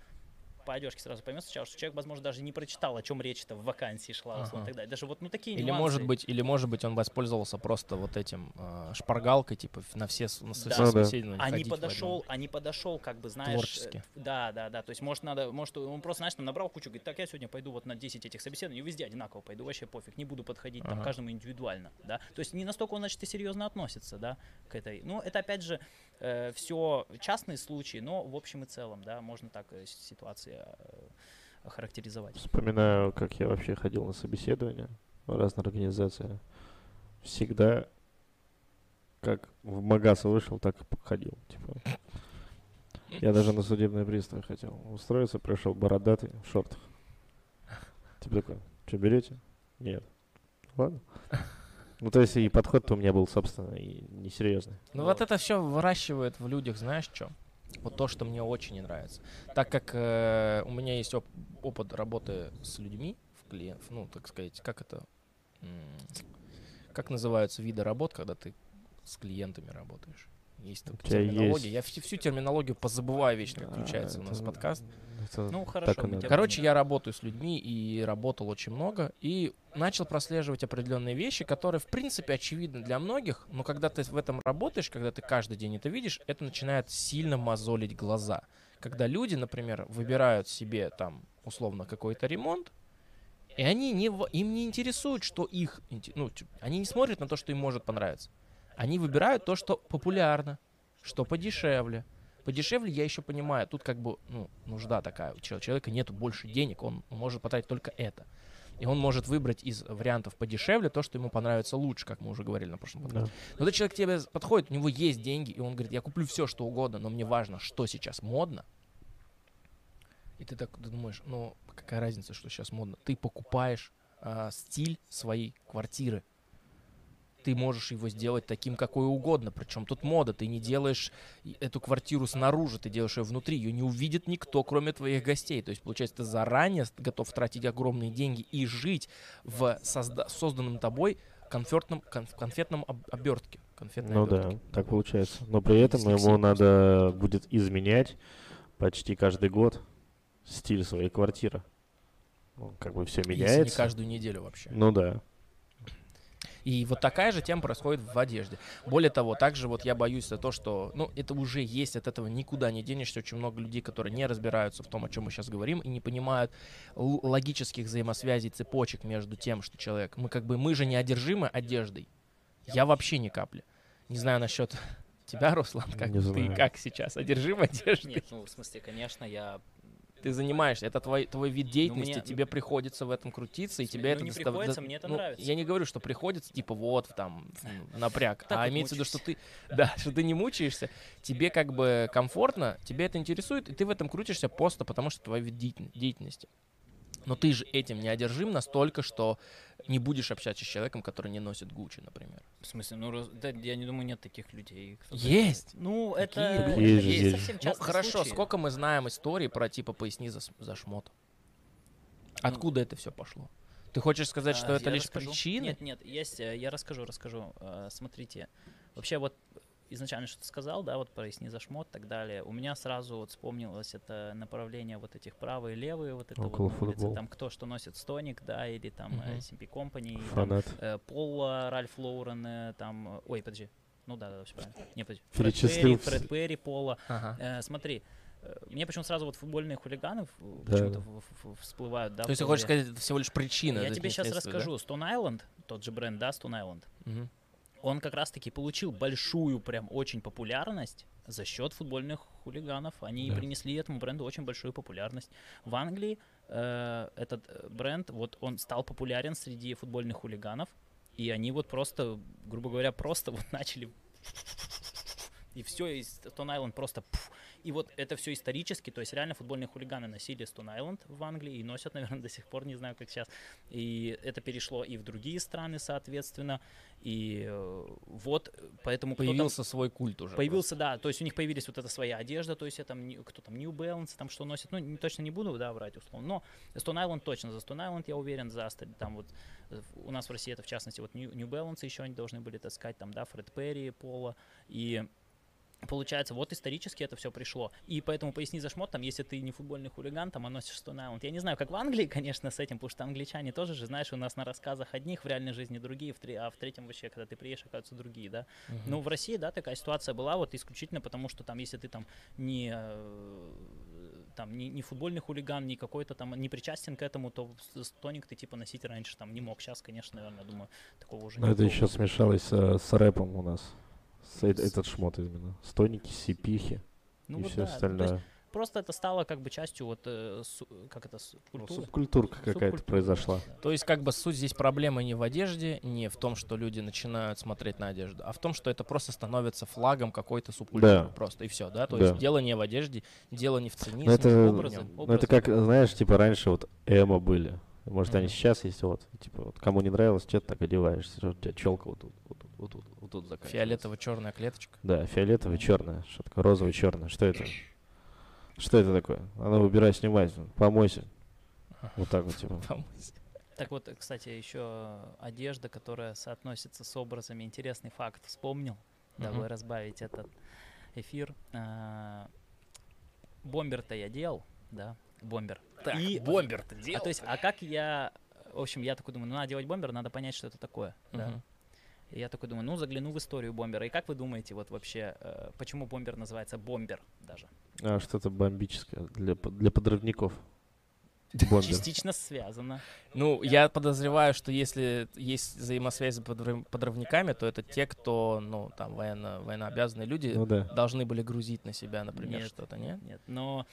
по одежке сразу поймет сначала, что человек, возможно, даже не прочитал, о чем речь-то в вакансии шла, условно, Ага. и так далее. Даже вот, ну, такие Или нюансы. может быть, или может быть, он воспользовался просто вот этим э, шпаргалкой, типа на все, на Да. Ну да. собеседования а не подошел, а не подошел, как бы, знаешь... Творчески. э, Да, да, да. То есть, может, надо, может, он просто, знаешь, там набрал кучу, говорит, так, я сегодня пойду вот на 10 этих собеседований, везде одинаково пойду, вообще пофиг, не буду подходить там Ага. каждому индивидуально, да. То есть, не настолько он, значит, и серьезно относится, да, к этой. Ну, это, опять же, все частные случаи, но в общем и целом, да, можно так э, с- ситуации э, охарактеризовать. Вспоминаю, как я вообще ходил на собеседования в разные организации. Всегда, как в магаз вышел, так и ходил. Типа. Я даже на судебный пристав хотел устроиться, пришел бородатый в шортах. Типа такой, что берете? Нет. Ладно. Ну, то есть и подход-то у меня был, собственно, и несерьезный. Ну вот это все выращивает в людях, знаешь, что? Вот то, что мне очень не нравится. Так как э, у меня есть оп- опыт работы с людьми, в клиент, ну, так сказать, как это, м, как называются виды работ, когда ты с клиентами работаешь? Есть тебя терминология. есть- Я всю, терминологию позабываю вечно, как включается у нас подкаст. Ну, хорошо, Короче, я работаю с людьми и работал очень много, и начал прослеживать определенные вещи, которые, в принципе, очевидны для многих, но когда ты в этом работаешь, когда ты каждый день это видишь, это начинает сильно мозолить глаза. Когда люди, например, выбирают себе там условно какой-то ремонт, и они не, им не интересует, что их, ну, они не смотрят на то, что им может понравиться. Они выбирают то, что популярно, что подешевле. Подешевле я еще понимаю, тут как бы ну, нужда такая. У чел- человека нету больше денег, он может потратить только это. И он может выбрать из вариантов подешевле то, что ему понравится лучше, как мы уже говорили на прошлом подкасте. Да. Но этот человек к тебе подходит, у него есть деньги, и он говорит, я куплю все, что угодно, но мне важно, что сейчас модно. И ты так думаешь, ну какая разница, что сейчас модно? Ты покупаешь а, стиль своей квартиры. Ты можешь его сделать таким, какой угодно. Причем тут мода. Ты не делаешь эту квартиру снаружи, ты делаешь ее внутри. Ее не увидит никто, кроме твоих гостей. То есть, получается, ты заранее готов тратить огромные деньги и жить в созда- созданном тобой конфетном, конф- конфетном об- обертке. Конфетной Ну обертке. да, так получается. Но при этом ему Дислексия надо будет изменять почти каждый год стиль своей квартиры. Ну, как бы все Если меняется. не каждую неделю вообще. Ну да. И вот такая же тема происходит в одежде. Более того, также вот я боюсь за то, что, ну, это уже есть, от этого никуда не денешься. Очень много людей, которые не разбираются в том, о чем мы сейчас говорим, и не понимают л- логических взаимосвязей, цепочек между тем, что человек... Мы как бы, мы же не одержимы одеждой. Я вообще ни капли. Не знаю насчет [LAUGHS] тебя, Руслан, как Не ты знаю. как сейчас одержим одеждой? Нет, ну, в смысле, конечно, я... Ты занимаешься, это твой, твой вид деятельности, мне- тебе приходится в этом крутиться, и тебе ну, это не достав- приходится, да- мне это ну, нравится. Я не говорю, что приходится, типа, вот, там, [LAUGHS] напряг, Так а имеется в виду, что ты, да, [LAUGHS] что ты не мучаешься, тебе как бы комфортно, тебе это интересует, и ты в этом крутишься просто потому, что твой вид деятель- деятельности. Но ты же этим не одержим настолько, что не будешь общаться с человеком, который не носит Гуччи, например. В смысле, ну, раз- да, я не думаю, нет таких людей. Есть! Ну, это, люди. Есть это есть Ну, хорошо, случаи. сколько мы знаем историй про типа поясни за, за шмот? Откуда это все пошло? Ты хочешь сказать, что А, это я лишь расскажу. причины? Нет, нет, есть, я расскажу, расскажу. Э, Смотрите, вообще вот изначально что ты сказал, да, вот проясни за шмот и так далее. У меня сразу вот вспомнилось это направление вот этих правые и левые, вот это Около вот футбол. там кто что носит, Стоник, да, или там Мгм. э, SMP Company, и там, Фанат. э, Пола, Ральф Лоурен, э, там, э, ой, подожди, ну да, да, все правильно. Не, подожди. Фред Перри, Фред Перри, Пола, Ага. Э, смотри, э, мне почему сразу вот футбольные хулиганы Да. почему-то в- в- в- всплывают, да. То есть ты хочешь сказать, это всего лишь причина? Я тебе сейчас следствие, да? расскажу. Stone Island, тот же бренд, да, Stone Island, Мгм. Он как раз-таки получил большую, прям очень популярность за счет футбольных хулиганов. Они Да. принесли этому бренду очень большую популярность. В Англии э, этот э, бренд, вот он стал популярен среди футбольных хулиганов, и они вот просто, грубо говоря, просто [LAUGHS] вот начали [LAUGHS] и все, и Stone Island просто пф. И вот это все исторически, то есть реально футбольные хулиганы носили Stone Island в Англии и носят, [LAUGHS] наверное, до сих пор, не знаю, как сейчас. И это перешло и в другие страны, соответственно. И э, вот, э, поэтому Появился свой культ уже. Появился, да, то есть у них появились вот эта своя одежда, то есть не- кто там, New Balance, там что носит, ну, не- точно не буду, да, врать условно, но Stone Island точно, за Stone Island я уверен, за там вот, э, у нас в России это в частности вот New, New Balance еще они должны были таскать, там, да, Фред Перри, Пола, и Получается, вот исторически это все пришло. И поэтому поясни за шмот, там, если ты не футбольный хулиган, там, а носишь Stone Island. Я не знаю, как в Англии, [LAUGHS] конечно, с этим, потому что англичане тоже же, знаешь, у нас на рассказах одних, в реальной жизни другие, в тре- а в третьем вообще, когда ты приедешь, оказываются другие, да. Мгм. Ну, в России, да, такая ситуация была вот исключительно потому, что там, если ты там не, э, там, не, не футбольный хулиган, не какой-то там, не причастен к этому, то с- с- тоник ты типа носить раньше там не мог. Сейчас, конечно, наверное, думаю, такого уже Но не это было. еще смешалось э, с рэпом у нас. С С- этот шмот именно. Стойники, сипихи Ну и вот все да, ну, то есть остальное. просто это стало как бы частью вот, э, су- как это, Ну, культуры. субкультурка какая-то Субкультуры, произошла. да. То есть, как бы суть здесь проблемы не в одежде, не в том, что люди начинают смотреть на одежду, а в том, что это просто становится флагом какой-то субкультуры. Да. Просто и все, да? То Да. есть дело не в одежде, дело не в ценизме. Ну, это, образы, ну, это как, знаешь, типа раньше вот эмо были. Может, они Мгм. сейчас есть, вот, типа, вот, кому не нравилось, что ты так одеваешься, что у тебя челка вот тут, вот тут, вот тут, вот тут заканчивается. Фиолетово-черная клеточка. Да, фиолетовый, черная, что такое, розовый, черная, что это? Что это такое? А ну, выбирай снимать, помойся. Вот так вот, типа. [LAUGHS] Помыть. Так вот, кстати, еще одежда, которая соотносится с образами. Интересный факт вспомнил, дабы Мгм. разбавить этот эфир. А, Бомбер-то я делал, да, бомбер. И- бомбер-то А, то есть, а как я, в общем, я такой думаю, ну, надо делать бомбер, надо понять, что это такое. Да. И я такой думаю, ну, загляну в историю бомбера. И как вы думаете, вот вообще, э, почему бомбер называется бомбер даже? А, что-то бомбическое для, для подрывников. Бомбер. Частично связано. Ну, я подозреваю, что если есть взаимосвязь с подрыв- подрывниками, то это те, кто, ну, там, военно, военнообязанные люди, Ну да. должны были грузить на себя, например, Нет. что-то, нет? Нет, но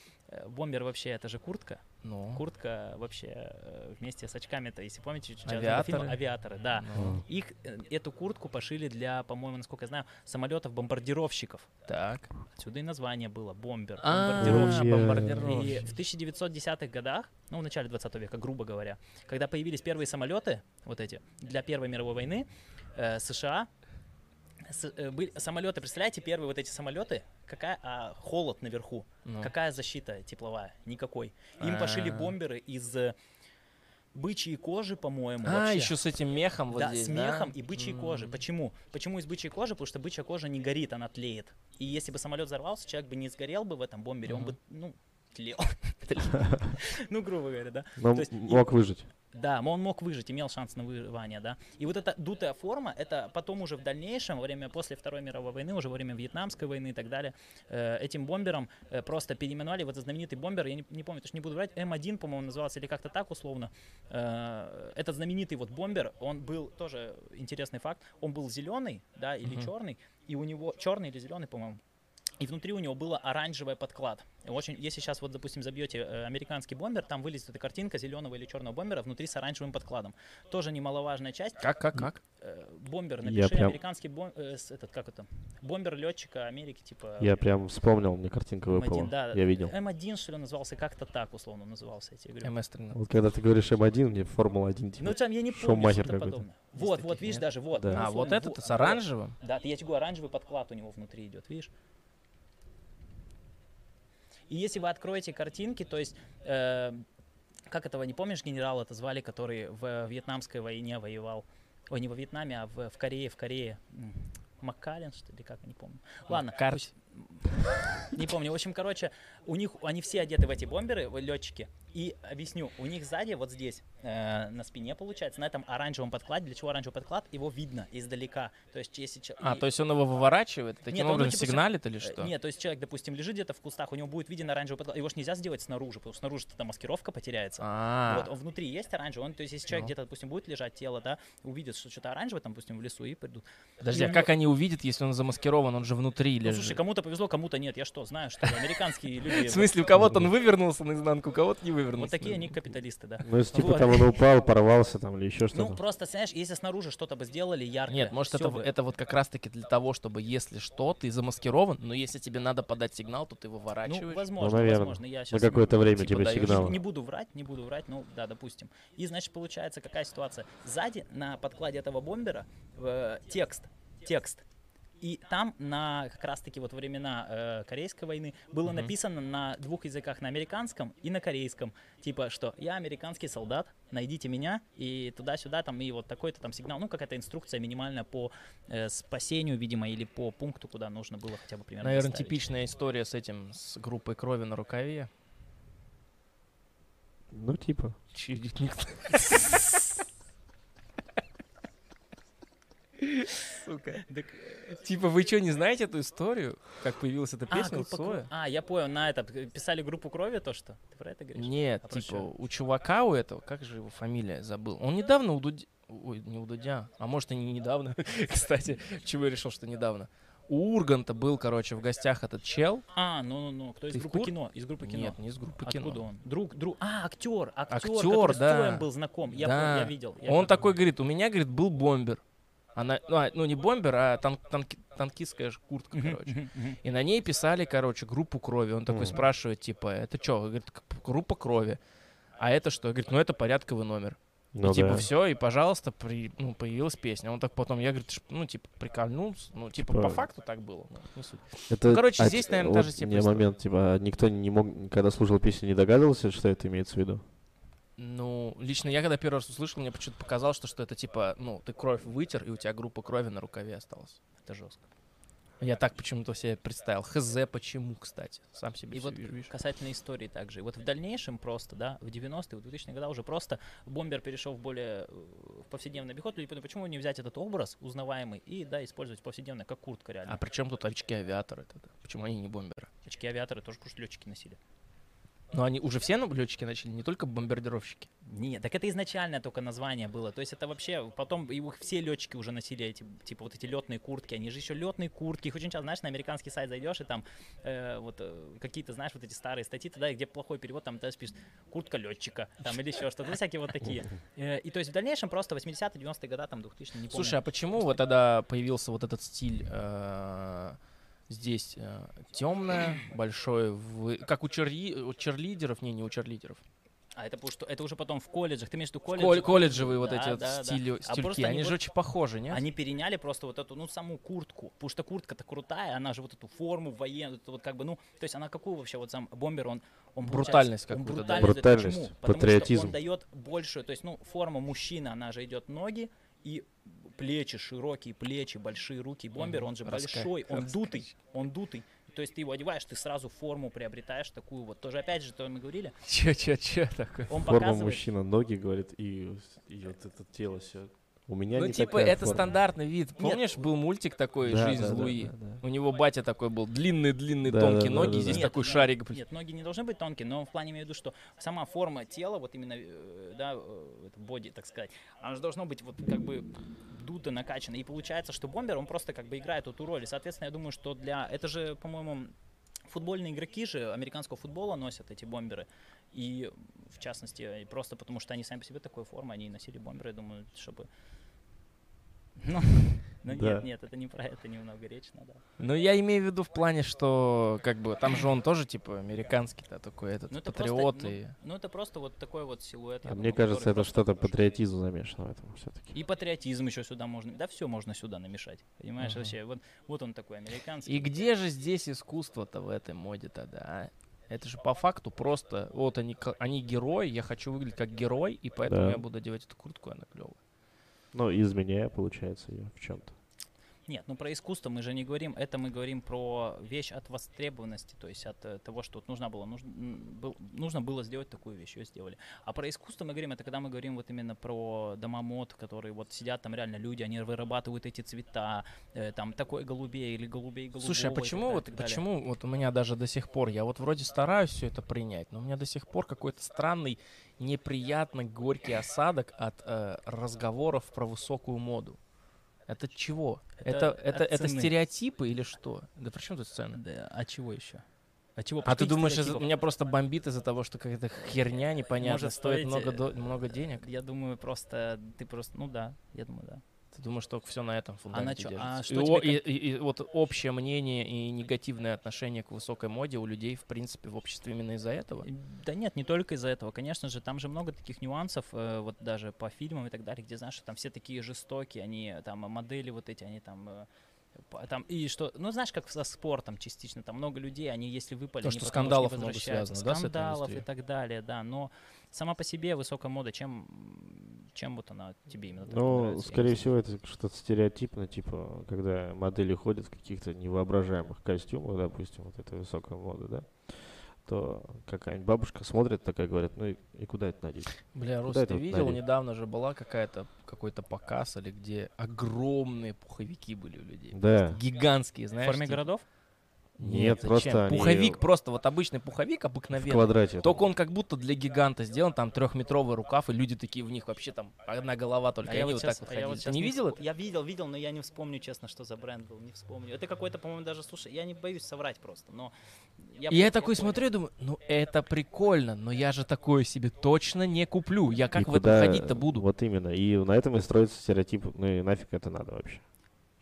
бомбер вообще это же куртка. Ну, Куртка вообще э, вместе с очками-то, если помните, Авиаторы? фильм «Авиаторы», да. ну, Их, э, эту куртку пошили для, по-моему, насколько я знаю, самолетов-бомбардировщиков. так. Отсюда и название было «Бомбер». А, бомбардировщик. Бомбардировщик. И в 1910-х годах, ну, в начале 20 века, грубо говоря, когда появились первые самолеты, вот эти, для Первой мировой войны, э, США, с- э, были самолеты, представляете, первые вот эти самолеты, какая, а, холод наверху, Ну. какая защита тепловая? Никакой. Им пошили А. бомберы из э, бычьей кожи, по-моему, А, вообще. еще с этим мехом вот да, здесь, с мехом и бычьей М. кожи. Почему? Почему из бычьей кожи? Потому что бычья кожа не горит, она тлеет. И если бы самолет взорвался, человек бы не сгорел бы в этом бомбере, он Мгм. бы, ну, тлел. [LAUGHS] [LAUGHS] Ну, грубо говоря, да. Но мог выжить. Да, он мог выжить, имел шанс на выживание, да. И вот эта дутая форма, это потом уже в дальнейшем, во время, после Второй мировой войны, уже во время Вьетнамской войны и так далее, э, этим бомбером э, просто переименовали вот этот знаменитый бомбер, я не, не помню, точно не буду врать, М1, по-моему, назывался, или как-то так условно. Э, этот знаменитый вот бомбер, он был, тоже интересный факт, он был зеленый, да, или Мгм. черный, и у него, черный или зеленый, по-моему, и внутри у него было оранжевый подклад. Очень, если сейчас вот, допустим, забьете э, американский бомбер, там вылезет эта картинка зеленого или черного бомбера внутри с оранжевым подкладом. Тоже немаловажная часть. Как, как, как? Э, бомбер, Я напиши прям- американский бом, э, этот как это, бомбер летчика Америки, типа. Я прям вспомнил, мне картинка М1, выпала. да, Я видел. М1 что ли назывался, как-то так условно назывался, я тебе говорю. МС-13. Вот когда ты говоришь М1, мне Формула-1 типа. Ну там я не помню, что-то подобное. Вот, вот, видишь, нет? даже вот. Да. ну, А, вот этот с оранжевым? Да, ты- я тебе говорю, оранжевый подклад у него внутри идет, видишь? И если вы откроете картинки, то есть, э, как этого, не помнишь генерала это звали, который в Вьетнамской войне воевал? Ой, не во Вьетнаме, а в, в Корее, в Корее. Маккален, что ли, как, не помню. Ладно. Пусть- [LAUGHS] Не помню. В общем, короче, у них, они все одеты в эти бомберы, летчики. И объясню, у них сзади, вот здесь, э, на спине, получается, на этом оранжевом подкладе, для чего оранжевый подклад, его видно издалека. То есть, если... чел- А, и- то есть он его выворачивает, таким Нет, он, ну, образом типа, сигналит или Э, что? Нет, то есть человек, допустим, лежит где-то в кустах, у него будет виден оранжевый подклад. Его же нельзя сделать снаружи, потому что снаружи тогда маскировка потеряется. А, Вот, он внутри есть оранжевый, он, то есть если человек Ну. где-то, допустим, будет лежать тело, да, увидит, что что-то оранжевое, там, допустим, в лесу, и придут. подожди, а ну, как они увидят, если он замаскирован, он же внутри Ну, лежит? слушай, кому-то повезло, кому-то нет, я что, знаю, что американские [LAUGHS] люди... В смысле, у кого-то он вывернулся наизнанку, у кого-то не вывернулся. Вот такие они капиталисты, да. Ну, если типа Вот. там он упал, порвался там или еще Ну, что-то. просто, знаешь, если снаружи что-то бы сделали яркое... Нет, может, это, бы- это вот как раз-таки для того, чтобы, если что, ты замаскирован, но если тебе надо подать сигнал, то ты Ну, выворачиваешь. возможно, наверно. возможно. Я На сейчас какое-то время типа тебе сигнал. Не буду врать, не буду врать, ну да, допустим. И значит получается какая ситуация? Сзади на подкладе этого бомбера э, текст, текст. И там на как раз-таки вот времена э, Корейской войны было Мгм. написано на двух языках, на американском и на корейском. Типа, что я американский солдат, найдите меня, и туда-сюда, там, и вот такой-то там сигнал. Ну, какая-то инструкция минимальная по э, спасению, видимо, или по пункту, куда нужно было хотя бы примерно Наверное, доставить. типичная история с этим, с группой крови на рукаве. Ну, типа. Чуть [LAUGHS] Сука. Типа, вы что, не знаете эту историю? Как появилась эта А, песня у группа Цоя? А, я понял, на это э, писали группу крови, то что? Ты про это говоришь? Нет, А типа, у чувака у этого, как же его фамилия, забыл. Он недавно у Дудя... Ой, не у Дудя, а может и не недавно, [LAUGHS] кстати, чего я решил, что недавно. У Урганта был, короче, в гостях этот чел. А, ну, ну, ну, кто из группы кур- кино? Из группы кино. Нет, не из группы кино. Откуда он? Друг, друг. А, актер, актер, Актер, который с да. Цоем был знаком. Я, Да. понял, я видел. я Он видел. такой говорит, у меня, говорит, был бомбер. Она, ну, а, ну, не бомбер, а тан- танки- танкистская куртка, короче. И на ней писали, короче, группу крови. Он такой спрашивает, типа, это что? Говорит, «К- группа крови. А это что? Говорит, ну это порядковый номер. Ну и типа да. все, и пожалуйста, при, ну, появилась песня. Он так потом, я, говорит, ну, типа, прикольнулся. Ну, типа, Типа- по факту так было. ну, не суть. Это, Ну, короче, а здесь, т- наверное, вот та же себе мне история. момент, типа, никто не мог, когда слушал песню, не догадывался, что это имеется в виду? Ну, лично я, когда первый раз услышал, мне почему-то показалось, что, что это типа, ну, ты кровь вытер, и у тебя группа крови на рукаве осталась. Это жестко. Я так почему-то себе представил. Хз, почему, кстати. Сам себе И вот видишь. касательно истории также. И вот в дальнейшем просто, да, в 90-е, в 2000-е годы уже просто бомбер перешел в более э, в повседневный обиход. Люди подумали, почему не взять этот образ узнаваемый и, да, использовать повседневно, как куртка реально. А при чем тут очки-авиаторы тогда? Почему они не бомберы? Очки авиаторы тоже просто летчики носили. Ну, они уже все летчики начали, не только бомбардировщики. Нет, так это изначально только название было. То есть это вообще потом его все летчики уже носили эти типа вот эти летные куртки. Они же еще летные куртки. Их очень часто, знаешь, на американский сайт зайдешь и там э, вот э, какие-то, знаешь, вот эти старые статьи, тогда где плохой перевод, там ты пишешь куртка летчика, там или еще что-то, ну, всякие вот такие. Э, и то есть в дальнейшем просто 80-е, 90-е годы, там 2000 не помню. Слушай, а почему вот тогда появился вот этот стиль э, здесь темное, большое, вы- как у, черли- у черлидеров, не, не у черлидеров. А это потому что это уже потом в колледжах. Ты имеешь в виду Коль- колледж? колледжевые вот Да, эти вот да, да. стили- А стильки, просто они они же вот- очень похожи, нет? Они переняли просто вот эту, ну, саму куртку. Потому что куртка-то крутая, она же вот эту форму военную, вот как бы, ну, то есть она какую вообще, вот сам бомбер, он, он Брутальность какую-то брутальность дает. Брутальность, Почему? Потому патриотизм. что он дает большую, то есть, ну, форма мужчины, она же идет ноги и плечи, широкие плечи, большие руки. Бомбер, он же Раска- большой, он раскач- дутый, он дутый. То есть ты его одеваешь, ты сразу форму приобретаешь такую вот. Тоже опять же, то мы говорили, Че, че, че такое? он Форма показывает, мужчина, ноги, говорит, и, и вот это тело все. У меня Ну, не типа, такая это форма. стандартный вид. Помнишь, был мультик такой Да, «Жизнь да, с да, Луи»? да, да. У него батя такой был, длинные-длинные Да, тонкие да, ноги, да, и здесь да. такой ну, шарик. Нет, ноги не должны быть тонкие, но в плане имею в виду, что сама форма тела, вот именно, э, да, э, боди, так сказать, она же должно быть вот как бы дуто накачано. И получается, что бомбер, он просто как бы играет эту роль. И, соответственно, я думаю, что для... Это же, по-моему, футбольные игроки же американского футбола носят эти бомберы. И, в частности, просто потому что они сами по себе такой формы, они и носили бомберы, я думаю, чтобы... Ну, ну Да. нет, нет, это не про это немного речь надо. Ну, я имею в виду в плане, что, как бы, там же он тоже, типа, американский, да, такой этот, Ну, это патриот просто, и... ну, ну, это просто вот такой вот силуэт. А думаю, мне кажется, это что-то патриотизм замешано в этом все-таки. И патриотизм еще сюда можно, да, все можно сюда намешать, понимаешь, Ага. вообще, вот, вот он такой американский. И где же здесь искусство-то в этой моде тогда, а? Это же по факту просто, вот они, они герои, я хочу выглядеть как герой, и поэтому Да. я буду одевать эту куртку, она клевая. Ну, изменяя, получается, ее в чем-то. Нет, ну про искусство мы же не говорим, это мы говорим про вещь от востребованности, то есть от э, того, что вот нужно было, нужно, был- нужно было сделать такую вещь, ее сделали. А про искусство мы говорим, это когда мы говорим вот именно про дома мод, которые вот сидят там реально люди, они вырабатывают эти цвета, э, там такой голубей или голубей голубого. Слушай, а почему вот, почему вот у меня даже до сих пор, я вот вроде стараюсь все это принять, но у меня до сих пор какой-то странный, неприятный, горький осадок от э, разговоров про высокую моду. Это чего? Это Это, это, это цены. стереотипы или что? Да при чем тут сцена? Да, а чего еще? А чего? А ты думаешь, из- меня просто бомбит из-за того, что какая-то херня непонятная Может стоит стоить, много, э, до- много денег? Я думаю, просто ты просто, ну да, я думаю, да. Ты думаешь, только все на этом фундаменте чё- держится? а и, что о- тебе и- и- и вот общее мнение и негативное отношение к высокой моде у людей, в принципе, в обществе именно из-за этого? И- Да нет, не только из-за этого. Конечно же, там же много таких нюансов, э, вот даже по фильмам и так далее, где, знаешь, что там все такие жестокие, они там модели вот эти, они там э, там и что, ну знаешь, как со спортом частично, там много людей, они если выпали, То, что потом скандалов много возвращаются. связано, да, скандалов и так далее, да, но сама по себе высокая мода, чем чем вот она тебе именно Ну, нравится, скорее всего, это что-то стереотипно, типа, когда модели ходят в каких-то невоображаемых костюмах, допустим, вот эта высокая мода, да, то какая-нибудь бабушка смотрит такая, говорит, ну и, и куда это надеть? Бля, Рус, ты видел, надеть? недавно же была какая-то какой-то показ, или где огромные пуховики были у людей. Да. Гигантские, в знаешь. форме типа- городов? Нет, зачем? просто они Пуховик просто, вот обычный пуховик В обыкновенный. квадрате. Только он как будто для гиганта сделан, там трехметровый рукав, и люди такие в них вообще там одна голова только, А я они вот щас- так а вот я ходили. вот Ты не видел это? Я видел, видел, но я не вспомню, честно, что за бренд был, не вспомню. Это какой-то, по-моему, даже, слушай, я не боюсь соврать просто, но... Я, я такой понял. смотрю и думаю, ну это прикольно, но я же такое себе точно не куплю. Я как И в этом куда- ходить-то буду? Вот именно. И на этом и строится стереотип, ну и нафиг это надо вообще.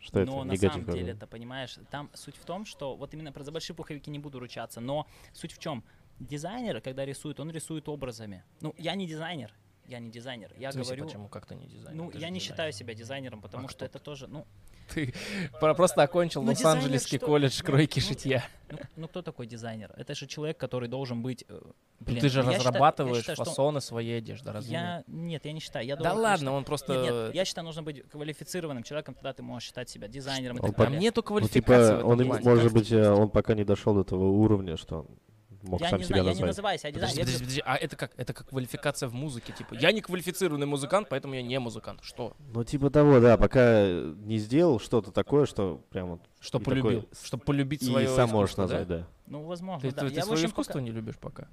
Что это? Но на Негатив самом деле, это понимаешь, там суть в том, что вот именно про за большие пуховики не буду ручаться, но суть в чем? дизайнер, когда рисует, он рисует образами. Ну, я не дизайнер, я не дизайнер. Я В смысле, говорю, почему как то не дизайнер? ну, Ты я не дизайнер. считаю себя дизайнером, потому А что это тоже, ну, Ты про- просто окончил Ну, Лос-Анджелесский колледж Ну, кройки ну, шитья. ну, ну, кто такой дизайнер? Это же человек, который должен быть, э, Ну, блин, ты же считаю- разрабатываешь что фасоны своей одежды, разве нет? Я, нет, я не считаю. Я Да думаю, ладно, он просто... Нет, нет, я считаю, нужно быть квалифицированным человеком, тогда ты можешь считать себя дизайнером и Он так по- далее. нету Ну, типа, он, может быть, э, он пока не дошел до того уровня, что он мог я сам не себя знаю, я не назвать. называю себя Подожди, дизайнером. подожди, подожди, а это как? Это как квалификация в музыке, типа, я не квалифицированный музыкант, поэтому я не музыкант. Что? Ну, типа того, да, пока не сделал что-то такое, что прям вот Что И полюбил? такой- Чтобы полюбить и свое сам можешь искусство, да? назвать, да. Ну, возможно, Ты, да. ты- я, ты свое общем, искусство пока- не любишь пока?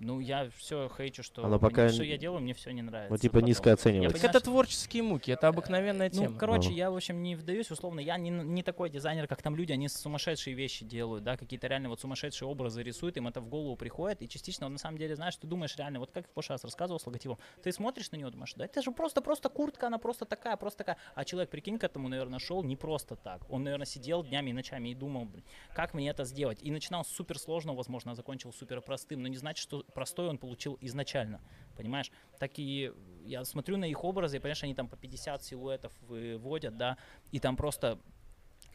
Ну, я все хейчу, что Оно пока все не- я делаю, мне все не нравится. Ну, типа потом. низко оценивать. Так это что- творческие муки, это обыкновенная Ну, тема. короче, Ага. я, в общем, не вдаюсь, условно, я не, не такой дизайнер, как там люди, они сумасшедшие вещи делают, да, какие-то реально вот сумасшедшие образы рисуют, им это в голову приходит, и частично, он, на самом деле, знаешь, ты думаешь реально, вот как в прошлый раз рассказывал с логотипом, ты смотришь на него, думаешь, да это же просто-просто куртка, она просто такая, просто такая, а человек, прикинь, к этому, наверное, шел не просто так, он, наверное, сидел днями и ночами и думал, блин, как мне это сделать, и начинал с супер сложного, возможно, а закончил супер простым, но не значит, что простой он получил изначально, понимаешь, так и я смотрю на их образы, и, понимаешь, они там по 50 силуэтов выводят, да, и там просто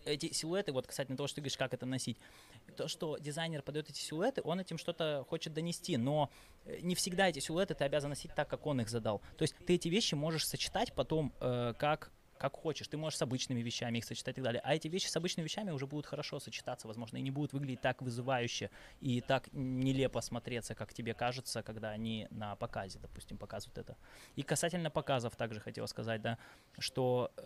эти силуэты, вот, кстати, на то, что ты говоришь, как это носить, то, что дизайнер подает эти силуэты, он этим что-то хочет донести, но э, не всегда эти силуэты ты обязан носить так, как он их задал. То есть ты эти вещи можешь сочетать потом э, как как хочешь, ты можешь с обычными вещами их сочетать и так далее. А эти вещи с обычными вещами уже будут хорошо сочетаться, возможно, и не будут выглядеть так вызывающе и так нелепо смотреться, как тебе кажется, когда они на показе, допустим, показывают это. И касательно показов также хотел сказать, да, что э,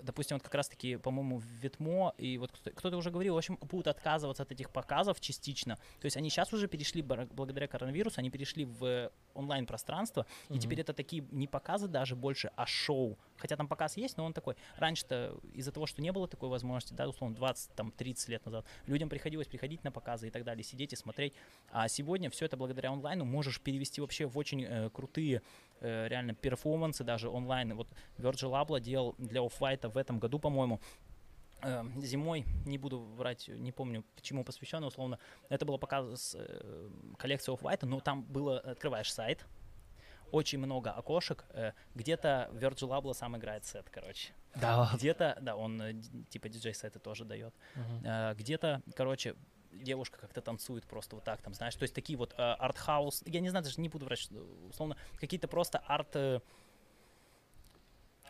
допустим, вот как раз-таки, по-моему, в Ветмо, и вот кто- кто-то уже говорил, в общем, будут отказываться от этих показов частично. То есть они сейчас уже перешли, благодаря коронавирусу, они перешли в онлайн-пространство, и Мгм. теперь это такие не показы даже больше, а шоу. Хотя там показ есть, но он такой. Раньше-то из-за того, что не было такой возможности, да, условно, 20-30 лет назад, людям приходилось приходить на показы и так далее, сидеть и смотреть. А сегодня все это благодаря онлайну можешь перевести вообще в очень э, крутые э, реально перформансы даже онлайн. Вот Virgil Abloh делал для Off-White в этом году, по-моему, э, зимой, не буду врать, не помню, чему посвященно, условно, это было показ э, коллекции Off-White, но там было, открываешь сайт, очень много окошек, э, где-то Virgil Abloh сам играет сет, короче. Да. Где-то, да, он э, типа диджей-сеты тоже дает. Э, где-то, короче, девушка как-то танцует просто вот так, там, знаешь, то есть такие вот э, арт-хаус, я не знаю, даже не буду врать, условно, какие-то просто арт... э,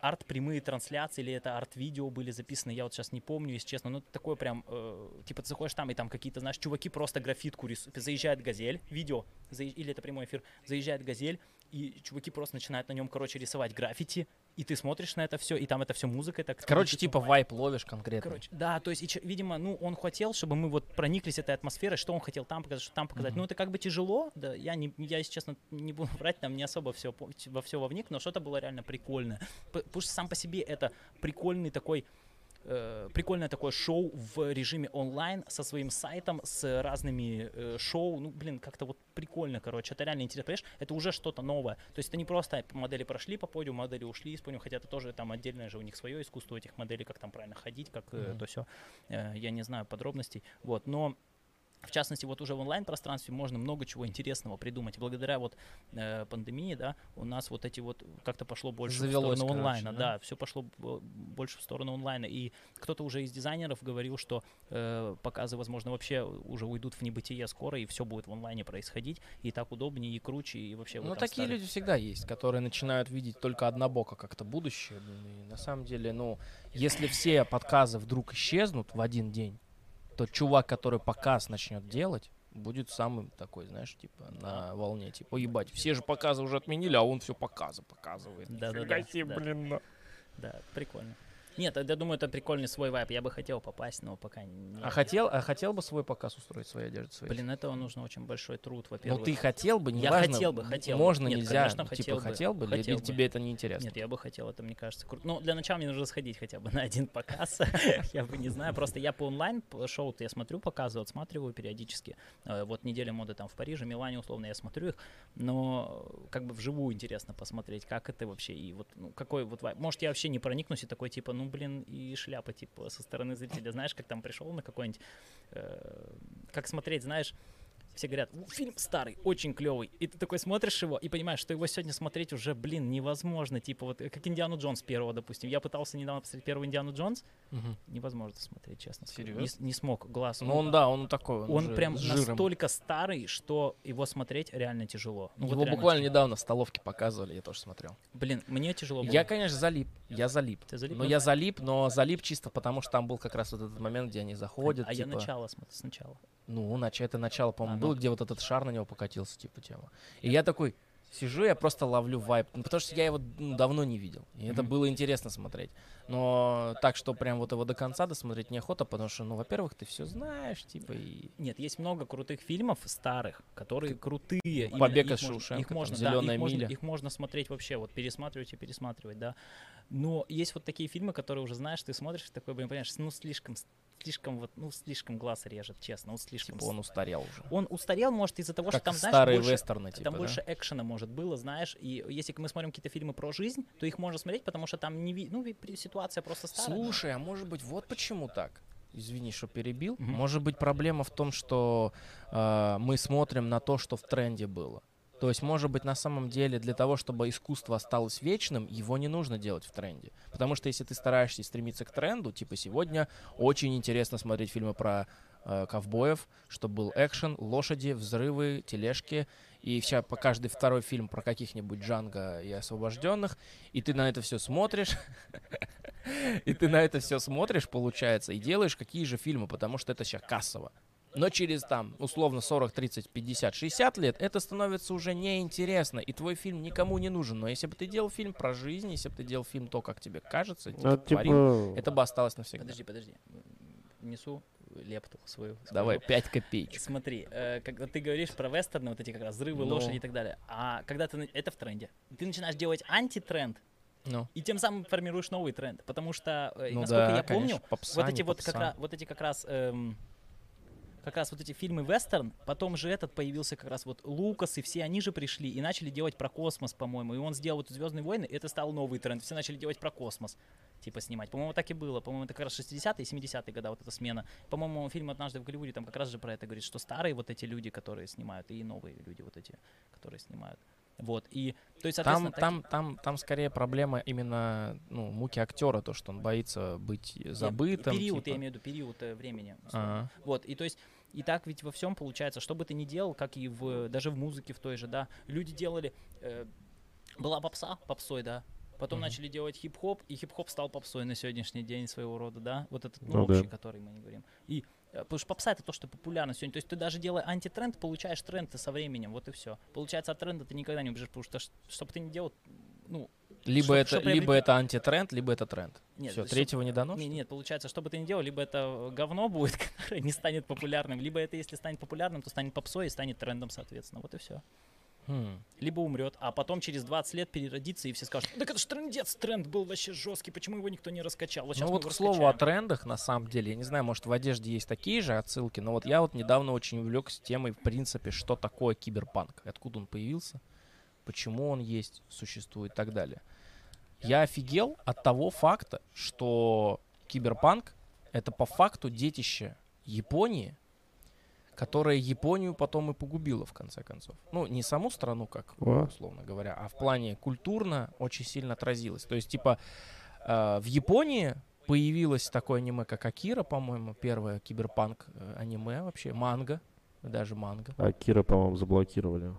арт-прямые трансляции или это арт-видео были записаны, я вот сейчас не помню, если честно, но такое прям, э, типа ты заходишь там, и там какие-то, знаешь, чуваки просто графитку рисуют, заезжает газель, видео, заезж- или это прямой эфир, заезжает газель, и чуваки просто начинают на нем, короче, рисовать граффити, и ты смотришь на это все, и там это все музыка, так Короче, типа вайб ловишь конкретно. Короче, да, то есть, и видимо, ну, он хотел, чтобы мы вот прониклись этой атмосферой, что он хотел там показать, что там показать. Мгм. Ну, это как бы тяжело, да, я, не, я, если честно, не буду врать, там не особо все, во все вовник, но что-то было реально прикольное. Потому что сам по себе это прикольный такой э, прикольное такое шоу в режиме онлайн со своим сайтом, с разными э, шоу. Ну, блин, как-то вот прикольно, короче. Это реально интересно. Понимаешь, это уже что-то новое. То есть это не просто модели прошли по подиуму, модели ушли из подиума, хотя это тоже там отдельное же у них свое искусство этих моделей, как там правильно ходить, как э, Мгм. то все. я не знаю подробностей. Вот, но в частности, вот уже в онлайн-пространстве можно много чего интересного придумать. Благодаря вот э, пандемии, да, у нас вот эти вот как-то пошло больше Завелось, в сторону короче, онлайна, да? да, все пошло б- больше в сторону онлайна. И кто-то уже из дизайнеров говорил, что э, показы, возможно, вообще уже уйдут в небытие скоро, и все будет в онлайне происходить, и так удобнее, и круче, и вообще. Ну, вот такие старые- люди всегда есть, которые начинают видеть только однобоко как-то будущее. блин, И на самом деле, ну, если все подказы вдруг исчезнут в один день, то чувак, который показ начнет делать, будет самым такой, знаешь, типа на волне, типа, ебать, все же показы уже отменили, а он все показы показывает. Да-да-да, Нифига себе, да. блин. Да, прикольно. Нет, я думаю, это прикольный свой вайп. Я бы хотел попасть, но пока не. А хотел, а хотел бы свой показ устроить своей одежды? Своей? Блин, этого нужно очень большой труд, ну во-первых. ты хотел бы, Я неважно, хотел бы, хотел можно, Нет, нельзя, конечно, ну, хотел типа бы. хотел бы, Хотел или бы. тебе это не интересно? Нет, я бы хотел, это мне кажется круто. Ну, для начала мне нужно сходить хотя бы на один показ. [LAUGHS] я бы не знаю, просто я по онлайн по шоу я смотрю показы, отсматриваю периодически. Э, Вот неделя моды там в Париже, Милане условно я смотрю их, но как бы вживую интересно посмотреть, как это вообще и вот ну, какой вот вайб. Может, я вообще не проникнусь и такой типа, ну блин, и шляпа типа со стороны зрителя, знаешь, как там пришел на какой-нибудь, э, как смотреть, знаешь, все говорят, «Ну, фильм старый, очень клевый. И ты такой смотришь его и понимаешь, что его сегодня смотреть уже, блин, невозможно. Типа вот как Индиану Джонс первого, допустим. Я пытался недавно посмотреть первый Индиану Джонс, Мгм. невозможно смотреть, честно. скажу. Не, не смог, глаз. Ну он, да, он такой. Он, он прям настолько старый, что его смотреть реально тяжело. Ну, вот Его реально буквально тяжело. недавно в столовке показывали, я тоже смотрел. Блин, мне тяжело было. Я, конечно, залип. Я залип. Ты залип? Но Ну, я залип, но залип чисто потому, что там был как раз вот этот момент, где они заходят. а я типа, начало смотрю сначала. Ну, начало, это начало, по-моему, А, ну. было, где вот этот шар на него покатился, типа тема. И я такой сижу, я просто ловлю вайп. Ну, потому что я его ну, давно не видел. И это было интересно смотреть. Но так, что прям вот его до конца досмотреть неохота, потому что, ну, во-первых, ты все знаешь, типа, и... Нет, есть много крутых фильмов старых, которые крутые. «Побег из можно- Шоушенка», Их там, можно, да, «Зелёная их можно, миля». их можно смотреть вообще, вот пересматривать и пересматривать, да. Но есть вот такие фильмы, которые уже знаешь, ты смотришь, и такой, блин, понимаешь, ну слишком, слишком вот, ну слишком глаз режет, честно, ну слишком. Типа он устарел уже. Он устарел, может, из-за того, Как что там, знаешь, старые больше, вестерны, типа, там да? больше экшена, может, было, знаешь, и если мы смотрим какие-то фильмы про жизнь, то их можно смотреть, потому что там не ви- ну, ситуация просто старая. Слушай, а может быть, вот почему так? Извини, что перебил. Мгм. Может быть, проблема в том, что э, мы смотрим на то, что в тренде было. То есть, может быть, на самом деле для того, чтобы искусство осталось вечным, его не нужно делать в тренде. Потому что если ты стараешься стремиться к тренду, типа сегодня очень интересно смотреть фильмы про э, ковбоев, чтобы был экшен, лошади, взрывы, тележки, и вся, по каждый второй фильм про каких-нибудь Джанго и освобожденных, и ты на это все смотришь, [LAUGHS] и ты на это все смотришь, получается, и делаешь какие же фильмы, потому что это сейчас кассово. Но через там, условно, 40, 30, 50, 60 лет это становится уже неинтересно, и твой фильм никому не нужен. Но если бы ты делал фильм про жизнь, если бы ты делал фильм то, как тебе кажется, Ну, типа, творил, типа, это бы осталось навсегда. Подожди, подожди. Несу лепту свою. Давай, скажу. 5 копеечек. Смотри, э, когда ты говоришь про вестерны, вот эти как раз взрывы, Ну. лошади и так далее, а когда ты, это в тренде, ты начинаешь делать антитренд, Ну, и тем самым формируешь новый тренд, потому что, э, ну насколько да, я помню, конечно, попса, вот эти вот как попса. раз, вот эти как раз, эм, как раз вот эти фильмы вестерн, потом же этот появился как раз вот Лукас и все они же пришли и начали делать про космос, по-моему, и он сделал вот Звездные войны, и это стал новый тренд, все начали делать про космос, типа снимать, по-моему, так и было, по-моему, это как раз 60-е и 70-е года вот эта смена, по-моему, фильм «Однажды в Голливуде» там как раз же про это говорит, что старые вот эти люди, которые снимают, и новые люди вот эти, которые снимают, вот, и, то есть, Там, соответственно, таки- там, там, там скорее проблема именно ну, муки актера, то, что он боится быть забытым. период, типа. я имею в виду период э, времени. Ага. Вот, и то есть, и так ведь во всем получается, что бы ты ни делал, как и в, даже в музыке в той же, да, люди делали, э, была попса, попсой, да, потом Мгм. начали делать хип-хоп, и хип-хоп стал попсой на сегодняшний день своего рода, да, вот этот, ну, Ну да. общий, который мы не говорим. И, потому что попса это то, что популярно сегодня, то есть ты даже делая антитренд, получаешь тренд со временем, вот и все. Получается, от тренда ты никогда не убежишь, потому что, что бы ты ни делал, ну, Либо, Чтоб- это, чтоб либо это антитренд, либо это тренд. нет, Все, третьего не дано? Не, нет, получается, что бы ты ни делал, либо это говно будет, [LAUGHS] которое не станет популярным, либо это, если станет популярным, то станет попсой и станет трендом, соответственно. Вот и все. Хм. Либо умрет, а потом через 20 лет переродится, и все скажут, так это же трендец, тренд был вообще жесткий, почему его никто не раскачал? Вот Ну вот, к слову, о раскачаем». трендах, на самом деле, я не знаю, может, в одежде есть такие же отсылки, но вот я вот недавно очень увлекся темой, в принципе, что такое киберпанк, откуда он появился, почему он есть, существует и так далее. Я офигел от того факта, что киберпанк — это по факту детище Японии, которая Японию потом и погубила, в конце концов. Ну, не саму страну, как условно говоря, а в плане культурно очень сильно отразилось. То есть, типа, э, в Японии появилось такое аниме, как Акира, по-моему, первое киберпанк э, аниме вообще, манга, даже манга. А Кира, по-моему, заблокировали.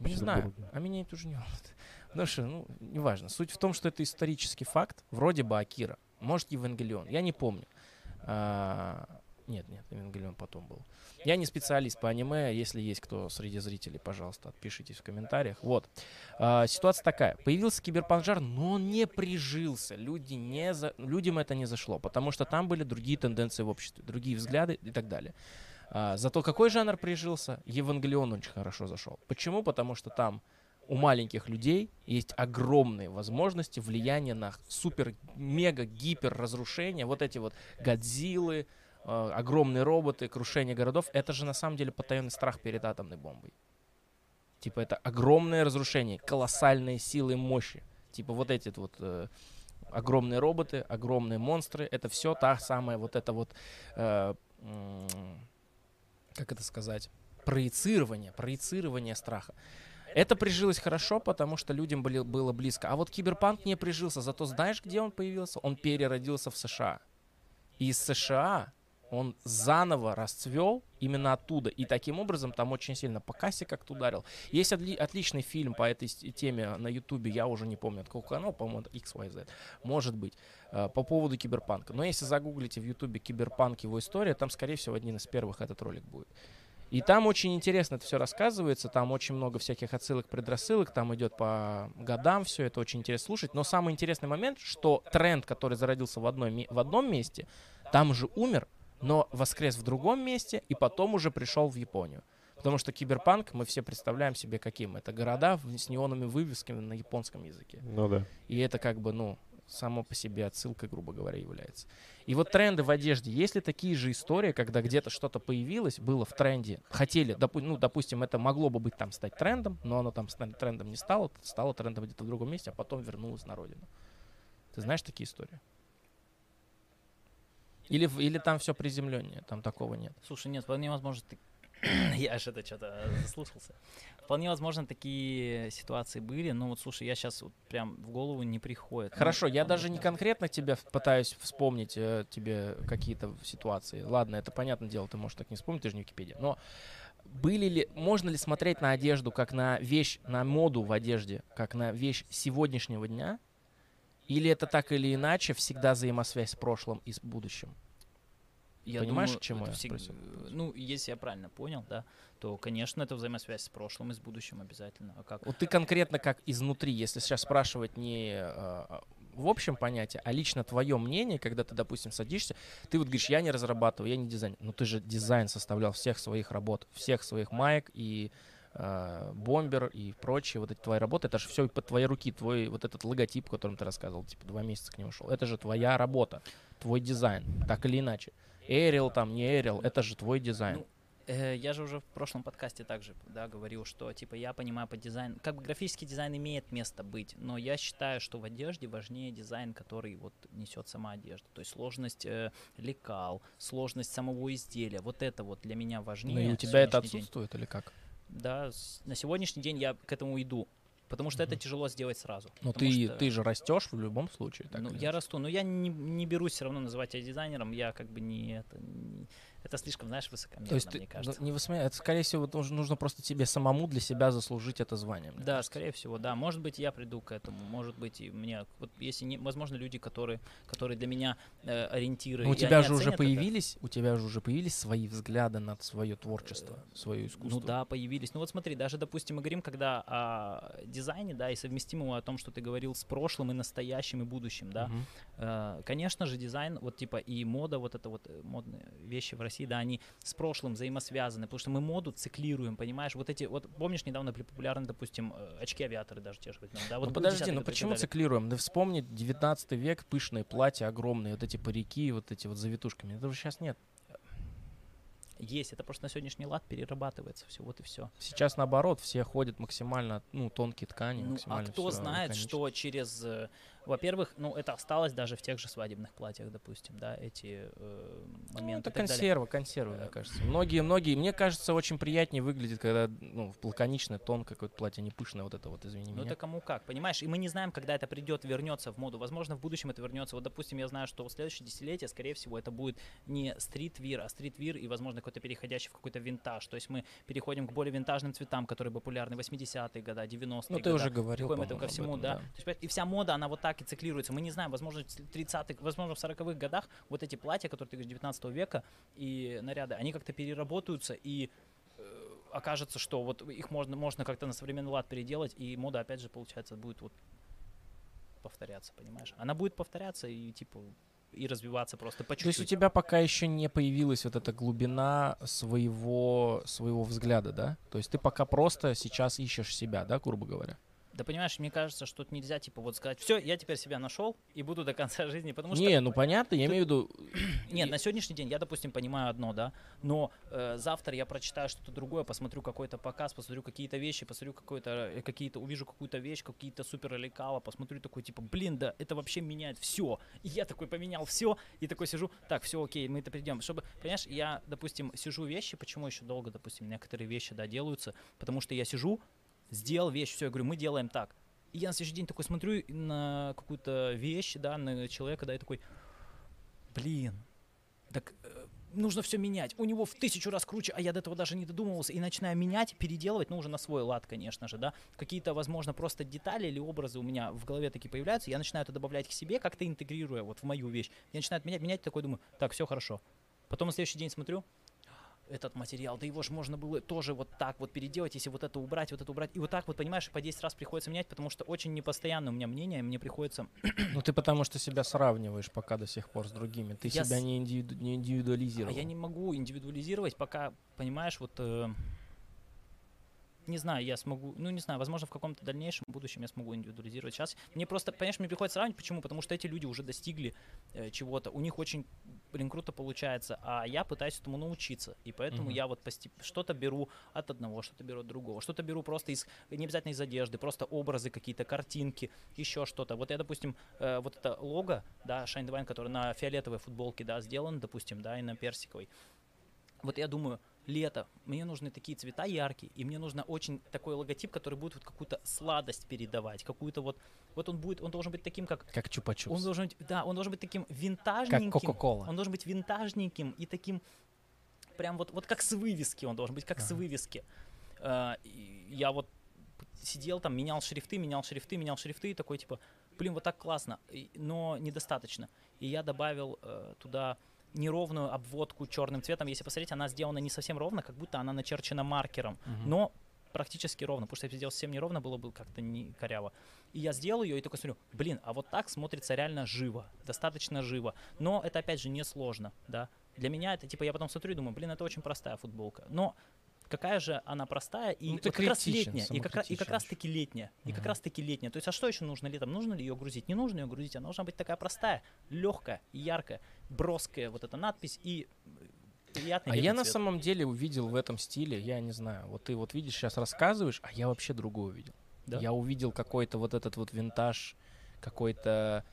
Не знаю, а меня это уже не волнует. Потому что, ну, неважно. Суть в том, что это исторический факт, вроде бы Акира, может, Евангелион, я не помню. А, нет, нет, Евангелион потом был. Я не специалист по аниме, если есть кто среди зрителей, пожалуйста, отпишитесь в комментариях. Вот. А, ситуация такая. Появился киберпанк-жар, но он не прижился. Люди не за... Людям это не зашло, потому что там были другие тенденции в обществе, другие взгляды и так далее. А, зато какой жанр прижился? Евангелион очень хорошо зашел. Почему? Потому что там у маленьких людей есть огромные возможности влияния на супер, мега, гипер разрушения. Вот эти вот Годзиллы, э, огромные роботы, крушение городов. Это же на самом деле потаенный страх перед атомной бомбой. Типа это огромное разрушение, колоссальные силы и мощи. Типа вот эти вот э, огромные роботы, огромные монстры. Это все та самая вот это вот, э, м, как это сказать, проецирование, проецирование страха. Это прижилось хорошо, потому что людям были, было близко. А вот киберпанк не прижился. Зато знаешь, где он появился? Он переродился в США. И из США он заново расцвел именно оттуда. И таким образом там очень сильно по кассе как-то ударил. Есть отли- отличный фильм по этой теме на Ютубе, я уже не помню, от какого канала, по-моему, XYZ. Может быть, э, по поводу киберпанка. Но если загуглите в Ютубе киберпанк его история, там, скорее всего, один из первых этот ролик будет. И там очень интересно это все рассказывается, там очень много всяких отсылок, предрассылок, там идет по годам все, это очень интересно слушать. Но самый интересный момент, что тренд, который зародился в, одной, в одном месте, там же умер, но воскрес в другом месте и потом уже пришел в Японию. Потому что киберпанк мы все представляем себе каким. Это города с неоновыми вывесками на японском языке. Ну да. И это как бы, ну, само по себе отсылкой, грубо говоря, является. И вот тренды в одежде. Есть ли такие же истории, когда где-то что-то появилось, было в тренде, хотели, допу- ну, допустим, это могло бы быть там стать трендом, но оно там трендом не стало, стало трендом где-то в другом месте, а потом вернулось на родину. Ты знаешь такие истории? Или, или там все приземленнее, там такого нет. Слушай, нет, вполне возможно, ты... [CLEARS THROAT] я аж это что-то заслушался. Вполне возможно, такие ситуации были, но вот слушай, я сейчас вот прям в голову не приходит. Ну, Хорошо, я там даже не конкретно тебя пытаюсь вспомнить э, тебе какие-то ситуации. Ладно, это понятное дело, ты можешь так не вспомнить, ты же не Википедия. Но были ли, можно ли смотреть на одежду как на вещь, на моду в одежде, как на вещь сегодняшнего дня? Или это так или иначе всегда взаимосвязь с прошлым и с будущим? Я Понимаешь, думаю, к чему это я всег- спросил? Ну, если я правильно понял, да, то, конечно, это взаимосвязь с прошлым и с будущим обязательно. А как? Вот ты конкретно как изнутри, если сейчас спрашивать не э, в общем понятии, а лично твое мнение, когда ты, допустим, садишься, ты вот говоришь, я не разрабатываю, я не дизайнер. Но ты же дизайн составлял всех своих работ, всех своих маек и э, бомбер и прочие вот эти твои работы, это же все под твоей руки, твой вот этот логотип, о котором ты рассказывал, типа два месяца к нему шел, это же твоя работа, твой дизайн, так или иначе. Arial там, не Arial, это же твой дизайн. Ну, Э, Я же уже в прошлом подкасте также да, говорил, что типа я понимаю по дизайну, как бы графический дизайн имеет место быть, но я считаю, что в одежде важнее дизайн, который вот несет сама одежда, то есть сложность э, лекал, сложность самого изделия, вот это вот для меня важнее. ну и у тебя это сегодняшний день. отсутствует или как? Да, на сегодняшний день я к этому иду, потому что это Мгм. тяжело сделать сразу. Но ты, что- ты же растешь в любом случае. так ну, я расту, но я не, не берусь все равно называть себя дизайнером, я как бы не это, не- это слишком, знаешь, высокомерно, То есть, мне ну, кажется. не высмея- это, скорее всего, нужно, нужно просто тебе самому для себя заслужить это звание. Да, кажется. скорее всего, да. Может быть, я приду к этому. Может быть, и мне. Вот если не, возможно, люди, которые, которые для меня э, ориентиры. Но у тебя же уже оценят это. появились, у тебя же уже появились свои взгляды на свое творчество, свое искусство. Ну да, появились. Ну вот смотри, даже, допустим, мы говорим, когда о дизайне, да, и совместимого о том, что ты говорил с прошлым и настоящим и будущим, да. Мгм. Э, Конечно же, дизайн, вот типа и мода, вот это вот э, модные вещи в России, да, они с прошлым взаимосвязаны, потому что мы моду циклируем, понимаешь? Вот эти, вот помнишь, недавно были популярны, допустим, э, очки-авиаторы даже те же да? Вот ну подожди, ну почему циклируем? Да вспомни 19 век, пышные платья огромные, вот эти парики, вот эти вот завитушками. Этого сейчас нет. Есть, это просто на сегодняшний лад перерабатывается все, вот и все. Сейчас наоборот, все ходят максимально, ну, тонкие ткани, Ну, а кто знает, что через, э, во-первых, ну это осталось даже в тех же свадебных платьях, допустим, да, эти э, Ну, моменты. это и так далее. консерва, консерва, мне Э, кажется. Многие, многие, мне кажется, очень приятнее выглядит, когда, ну, лаконичное, тонкое какое-то платье, не пышное, вот это вот, извини Ну меня. это кому как, понимаешь? И мы не знаем, когда это придет, вернется в моду. Возможно, в будущем это вернется. Вот, допустим, я знаю, что в следующее десятилетие, скорее всего, это будет не стритвир, а стритвир и, возможно, какой-то переходящий в какой-то винтаж. То есть мы переходим к более винтажным цветам, которые популярны 80-е годы, 90-е Ну, ты годы. уже говорил, Приходим это ко об всему, этом, да. То есть, и вся мода, она вот так и циклируется. Мы не знаем, возможно, в 30-х, возможно, в 40-х годах вот эти платья, которые ты говоришь, 19 века, и наряды, они как-то переработаются, и э, окажется, что вот их можно, можно как-то на современный лад переделать, и мода, опять же, получается, будет вот повторяться, понимаешь? Она будет повторяться и, типа, и развиваться просто по То есть у чуть-чуть. тебя пока еще не появилась вот эта глубина своего, своего взгляда, да? То есть ты пока просто сейчас ищешь себя, да, грубо говоря? Да понимаешь, мне кажется, что тут нельзя, типа, вот сказать, все, я теперь себя нашел и буду до конца [LAUGHS] жизни, потому что... Не, ну понятно, я имею в виду... [CLEARS THROAT] Нет, на сегодняшний день я, допустим, понимаю одно, да, но э, завтра я прочитаю что-то другое, посмотрю какой-то показ, посмотрю какие-то вещи, посмотрю какой-то, э, какие-то, увижу какую-то вещь, какие-то супер лекала, посмотрю такой, типа, блин, да, это вообще меняет все. И я такой поменял все, и такой сижу, так, все, окей, мы это придем. Чтобы, понимаешь, я, допустим, сижу вещи, почему еще долго, допустим, некоторые вещи, да, делаются, потому что я сижу, сделал вещь, все, я говорю, мы делаем так. И я на следующий день такой смотрю на какую-то вещь, да, на человека, да, и такой, блин, так э, нужно все менять. У него в тысячу раз круче, а я до этого даже не додумывался. И начинаю менять, переделывать, ну, уже на свой лад, конечно же, да. Какие-то, возможно, просто детали или образы у меня в голове такие появляются. Я начинаю это добавлять к себе, как-то интегрируя вот в мою вещь. Я начинаю менять, менять, такой думаю, так, все хорошо. Потом на следующий день смотрю, этот материал, да его же можно было тоже вот так вот переделать, если вот это убрать, вот это убрать. И вот так вот, понимаешь, по 10 раз приходится менять, потому что очень непостоянно у меня мнение, мне приходится [CLEARS THROAT] Ну ты потому что себя сравниваешь пока до сих пор с другими. Ты Я себя с- не, индивиду- не А индивидуализировал. я не могу индивидуализировать, пока, понимаешь, вот... э, не знаю, я смогу, ну не знаю, возможно, в каком-то дальнейшем будущем я смогу индивидуализировать. Сейчас мне просто, понимаешь, мне приходится сравнивать, почему? Потому что эти люди уже достигли э, чего-то, у них очень, блин, круто получается, а я пытаюсь этому научиться, и поэтому Мгм. я вот постеп- что-то беру от одного, что-то беру от другого, что-то беру просто из, не обязательно из одежды, просто образы какие-то, картинки, еще что-то. Вот я, допустим, э, вот это лого, да, Shine Divine, который на фиолетовой футболке, да, сделан, допустим, да, и на персиковой. Вот я думаю, лето, мне нужны такие цвета яркие, и мне нужно очень такой логотип, который будет вот какую-то сладость передавать, какую-то вот, вот он будет, он должен быть таким, как, Как он чупа-чупс. должен быть, да, он должен быть таким Как винтажненьким, Кока-Кола. он должен быть винтажненьким и таким, прям вот, вот как с вывески он должен быть, как с Ага. вывески. А, я вот сидел там, менял шрифты, менял шрифты, менял шрифты, и такой типа, блин, вот так классно, но недостаточно. И я добавил э, туда неровную обводку черным цветом. Если посмотреть, она сделана не совсем ровно, как будто она начерчена маркером, Мгм. но практически ровно, потому что если сделал совсем неровно, было бы как-то не коряво. И я сделал ее и только смотрю, блин, а вот так смотрится реально живо, достаточно живо. Но это опять же не сложно, да. Для меня это типа я потом смотрю и думаю, блин, это очень простая футболка. Но какая же она простая и Ну, вот как раз летняя, и как, и как раз таки летняя, и как раз таки летняя. То есть, а что еще нужно летом? Нужно ли ее грузить? Не нужно ее грузить, она должна быть такая простая, легкая, яркая, броская вот эта надпись и э, приятный А я летний на цвет. самом деле увидел в этом стиле, я не знаю, вот ты вот видишь, сейчас рассказываешь, а я вообще другое увидел. Да? Я увидел какой-то вот этот вот винтаж, какой-то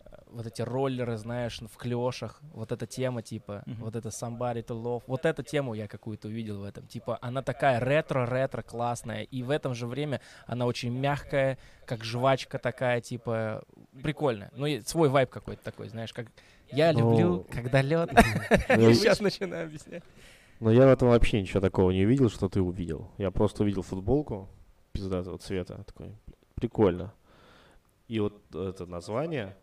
э, вот эти роллеры, знаешь, в клешах, вот эта тема, типа, Мгм. вот это somebody to love, вот эту тему я какую-то увидел в этом, типа, она такая ретро-ретро классная, и в этом же время она очень мягкая, как жвачка такая, типа, прикольная. Ну, свой вайб какой-то такой, знаешь, как я Ну, люблю, когда лед. [LAUGHS] Ну, сейчас начинаю объяснять. Но я в этом вообще ничего такого не увидел, что ты увидел. Я просто увидел футболку пиздатого цвета. Такой, прикольно. И вот это название...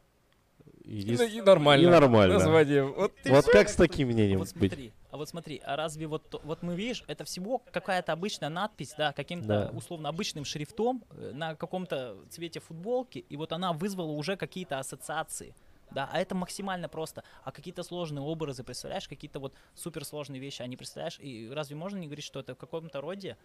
еди- Ну, И нормально. И нормально. Название. Вот Вот как с таким мнением Вот быть? смотри, а вот смотри, а разве вот, вот мы видишь, это всего какая-то обычная надпись, да, каким-то Да. условно обычным шрифтом э, на каком-то цвете футболки, и вот она вызвала уже какие-то ассоциации. Да, а это максимально просто. А какие-то сложные образы, представляешь, какие-то вот суперсложные вещи, они представляешь, и разве можно не говорить, что это в каком-то роде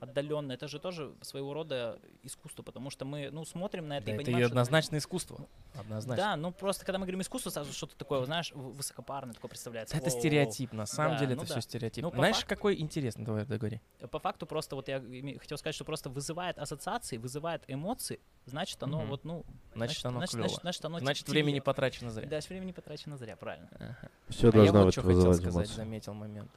отдаленно? Это же тоже своего рода искусство, потому что мы, ну, смотрим на это Да, и это и понимаем, что- однозначно искусство. Однозначно. Да, ну просто когда мы говорим искусство, сразу что-то такое, знаешь, высокопарное такое представляется. Это стереотип, на самом Да, деле ну это да. все стереотип. Ну, Знаешь, факту- какой интересный, давай договори. По факту просто вот я хотел сказать, что просто вызывает ассоциации, вызывает эмоции, значит оно Мгм. вот, ну... Значит, оно значит, клёво. значит, значит, оно Значит, времени тебе. Потрачено зря. Да, значит, времени потрачено зря, правильно. Ага. Все А я должно вот быть что хотел сказать, эмоции. заметил момент.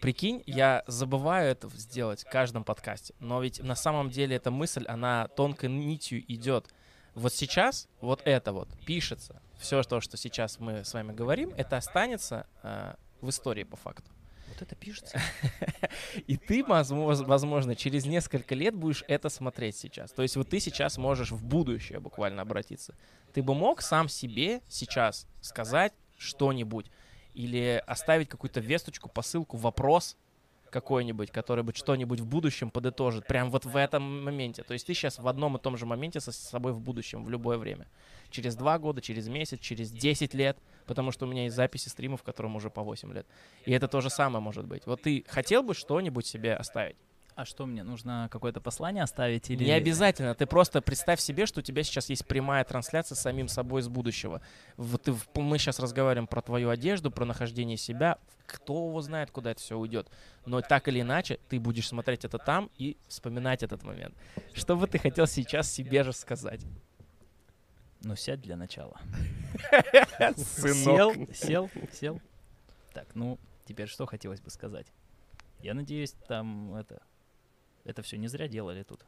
Прикинь, я забываю это сделать в каждом подкасте, но ведь на самом деле эта мысль, она тонкой нитью идет. Вот сейчас вот это вот пишется, все то, что сейчас мы с вами говорим, это останется э, в истории по факту. Вот это пишется. [LAUGHS] И ты, возможно, через несколько лет будешь это смотреть сейчас. То есть вот ты сейчас можешь в будущее буквально обратиться. Ты бы мог сам себе сейчас сказать что-нибудь или оставить какую-то весточку, посылку, вопрос какой-нибудь, который бы что-нибудь в будущем подытожит, прям вот в этом моменте. То есть ты сейчас в одном и том же моменте со собой в будущем, в любое время. Через два года, через месяц, через 10 лет, потому что у меня есть записи стримов, которым уже по 8 лет. И это то же самое может быть. Вот ты хотел бы что-нибудь себе оставить? А что мне, нужно какое-то послание оставить или... Не обязательно. Ты просто представь себе, что у тебя сейчас есть прямая трансляция с самим собой из будущего. Вот ты, мы сейчас разговариваем про твою одежду, про нахождение себя. Кто его знает, куда это все уйдет. Но так или иначе, ты будешь смотреть это там и вспоминать этот момент. Что бы ты хотел сейчас себе же сказать? Ну, сядь для начала. [LAUGHS] Сел, сел, сел. Так, ну, теперь что хотелось бы сказать? Я надеюсь, там это... Это все не зря делали тут.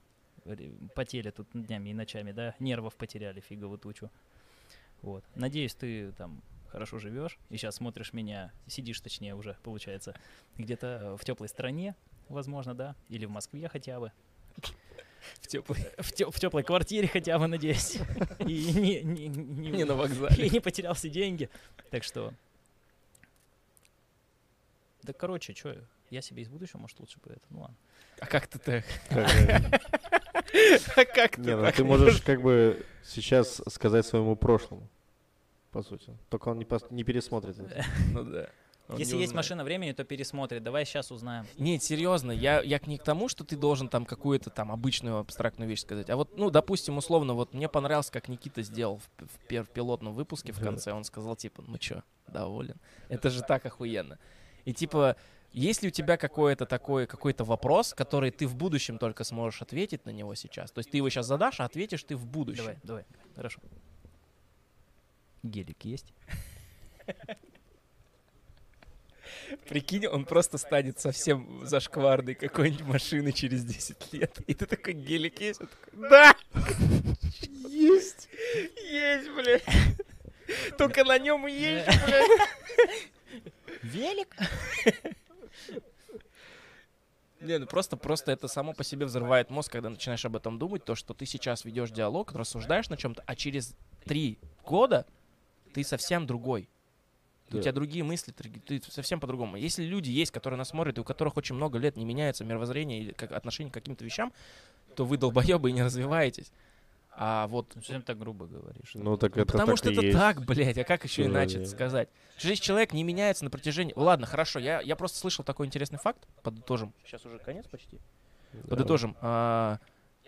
Потели тут днями и ночами, да? Нервов потеряли фиговую тучу. Вот. Надеюсь, ты там хорошо живешь и сейчас смотришь меня, сидишь, точнее, уже, получается, где-то в теплой стране, возможно, да? Или в Москве хотя бы. В теплый. В, тё- в теплой квартире хотя бы, надеюсь. И не, не, не- Не на вокзале. и не потерял все деньги. Так что... Да, короче, что, я себе из будущего, может, лучше бы это, ну ладно. А как ты так? Как бы- [LAUGHS] А как ты Не, ну так ты можешь как бы сейчас сказать своему прошлому, по сути. Только он не пересмотрит это. Ну да. Он Если не есть узнает. машина времени, то пересмотрит. Давай сейчас узнаем. Нет, серьезно, я, я не к тому, что ты должен там какую-то там обычную абстрактную вещь сказать. А вот, ну, допустим, условно, вот мне понравилось, как Никита сделал в, в в пилотном выпуске в конце. Он сказал, типа, ну чё, доволен? Это же так охуенно. И типа, есть ли у тебя какой-то такой, какой-то вопрос, который ты в будущем только сможешь ответить на него сейчас? То есть ты его сейчас задашь, а ответишь ты в будущем. Давай, давай. Хорошо. Гелик есть? Прикинь, он просто станет совсем зашкварной какой-нибудь машины через 10 лет. И ты такой, гелик есть? Он такой, да! Есть! Есть, блядь! Только на нем и есть, блядь! Велик? Не, ну просто, просто это само по себе взрывает мозг, когда начинаешь об этом думать, то, что ты сейчас ведешь диалог, рассуждаешь на чем-то, а через три года ты совсем другой. У Да. тебя другие мысли, ты, ты совсем по-другому. Если люди есть, которые нас смотрят, и у которых очень много лет не меняется мировоззрение или как, отношение к каким-то вещам, то вы долбоебы и не развиваетесь. А вот Ну, Зачем так грубо говоришь? Ну так это потому так что и это есть. так, блядь, а как еще Да, иначе да. сказать? Жизнь человека не меняется на протяжении... Ладно, хорошо, я, я просто слышал такой интересный факт, подытожим. Сейчас уже конец почти. Да. Подытожим. А,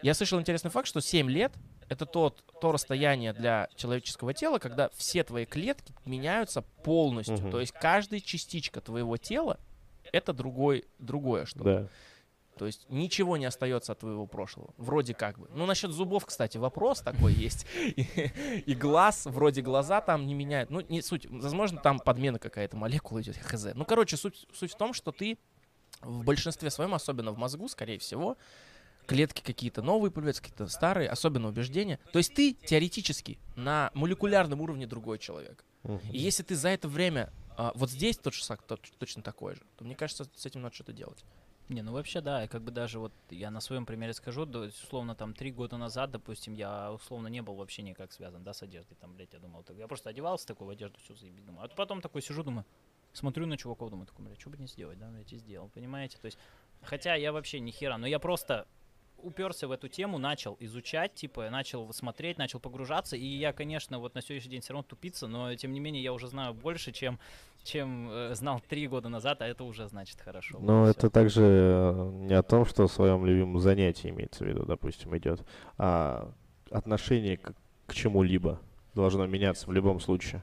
Я слышал интересный факт, что 7 лет — это тот, то расстояние для человеческого тела, когда все твои клетки меняются полностью. Мгм. То есть каждая частичка твоего тела — это другой, другое что-то. Да. То есть ничего не остается от твоего прошлого. Вроде как бы. Ну, насчет зубов, кстати, вопрос такой есть. [LAUGHS] И, и глаз, вроде глаза там не меняют. Ну, не суть. Возможно, там подмена какая-то молекула идет, хз. Ну, короче, суть, суть в том, что ты в большинстве своем, особенно в мозгу, скорее всего, клетки какие-то новые появляются, какие-то старые, особенно убеждения. То есть ты теоретически на молекулярном уровне другой человек. И если ты за это время а, вот здесь тот же сак- тот- точно такой же, то мне кажется, с этим надо что-то делать. Не, ну вообще да, и как бы даже вот я на своем примере скажу, да, условно там три года назад, допустим, я условно не был вообще никак связан, да, с одеждой, там, блядь, я думал, так, я просто одевался такой в одежду, все заебись, думаю, а потом такой сижу, думаю, смотрю на чуваков, думаю, такой, блядь, что бы не сделать, да, блядь, и сделал, понимаете, то есть, хотя я вообще ни хера, но я просто уперся в эту тему, начал изучать, типа, начал смотреть, начал погружаться, и я, конечно, вот на сегодняшний день все равно тупица, но тем не менее я уже знаю больше, чем, чем э, знал три года назад, а это уже значит хорошо. вот Но и это всё. также э, не о том, что в своем любимом занятии имеется в виду, допустим, идет, а отношение к, к чему-либо должно меняться в любом случае.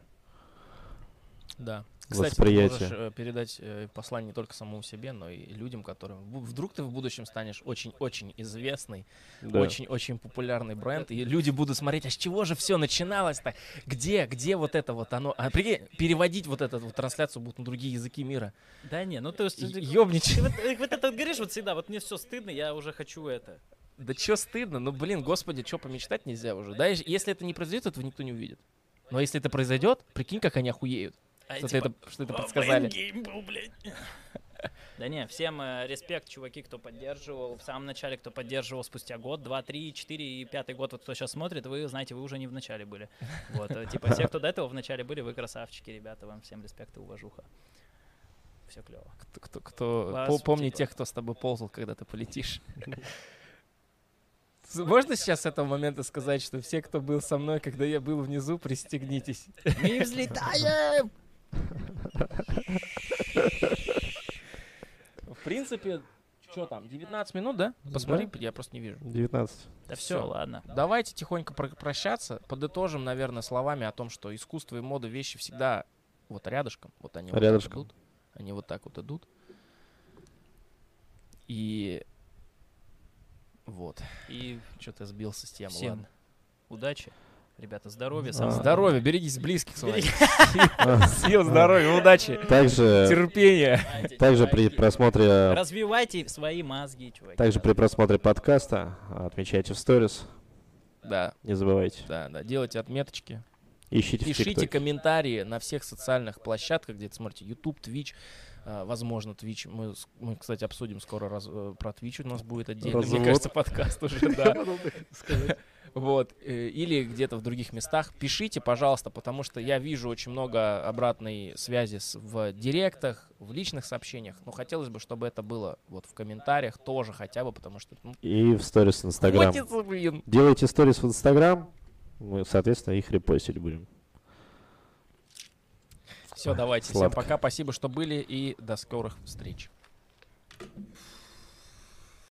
Да. Кстати, ты Восприятие. можешь э, передать э, послание не только самому себе, но и людям, которым... Вдруг ты в будущем станешь очень-очень известный, Да. очень-очень популярный бренд, и люди будут смотреть, а с чего же все начиналось-то? Где, где вот это вот оно? А прикинь, переводить вот эту вот трансляцию будут на другие языки мира. Да не, ну то есть... ты- Ёбничать. Ты вот, вот это вот говоришь вот всегда, вот мне все стыдно, я уже хочу это. Да чё стыдно? Ну, блин, господи, чё помечтать нельзя уже? Да, если это не произойдет, этого никто не увидит. Но если это произойдет, прикинь, как они охуеют, А что, типа, это, что это «О, подсказали. Бэнгейм был, блядь». Да не, всем э, респект, чуваки, кто поддерживал. В самом начале, кто поддерживал спустя год, два, три, четыре и пятый год, вот кто сейчас смотрит, вы знаете, вы уже не в начале были. [LAUGHS] Вот, э, типа, все, кто до этого в начале были, вы красавчики, ребята, вам всем респект и уважуха. Все клево. Кто, кто, кто- по- помни тех, кто с тобой ползал, когда ты полетишь. [LAUGHS] Можно сейчас с этого момента сказать, что все, кто был со мной, когда я был внизу, пристегнитесь. Мы взлетаем! В принципе, Что там, 19 минут, да? Посмотри, я просто не вижу. 19. Да все, ладно. Давайте тихонько про- прощаться. Подытожим, наверное, словами о том, что искусство и мода вещи всегда вот рядышком. Вот они вот Рядышком. так идут. Они вот так вот идут. И вот. И Что-то сбился с темы. всем ладно. удачи. Ребята, здоровья, А. самого Здоровья, берегитесь близких своих. А, [LAUGHS] Сил, здоровья, удачи, Также, терпения. также при просмотре, Развивайте свои мозги, чуваки. также при просмотре подкаста отмечайте в сторис, Да, не забывайте. да, да. Делайте отметочки. Ищите Пишите комментарии на всех социальных площадках, где смотрите YouTube, Twitch, э, возможно, Twitch. Мы, мы, кстати, обсудим скоро раз- э, про Twitch у нас будет отдельно, мне Развод. кажется, подкаст уже, да. [LAUGHS] Вот, э, или где-то в других местах. Пишите, пожалуйста, потому что я вижу очень много обратной связи с- в директах, в личных сообщениях. Но хотелось бы, чтобы это было вот в комментариях тоже хотя бы, потому что ну, И в сторис в Инстаграм. хватит, блин. Делайте сторис в Инстаграм, мы, соответственно, их репостить будем. Все, давайте. Всем Сладко. пока, спасибо, что были, и до скорых встреч.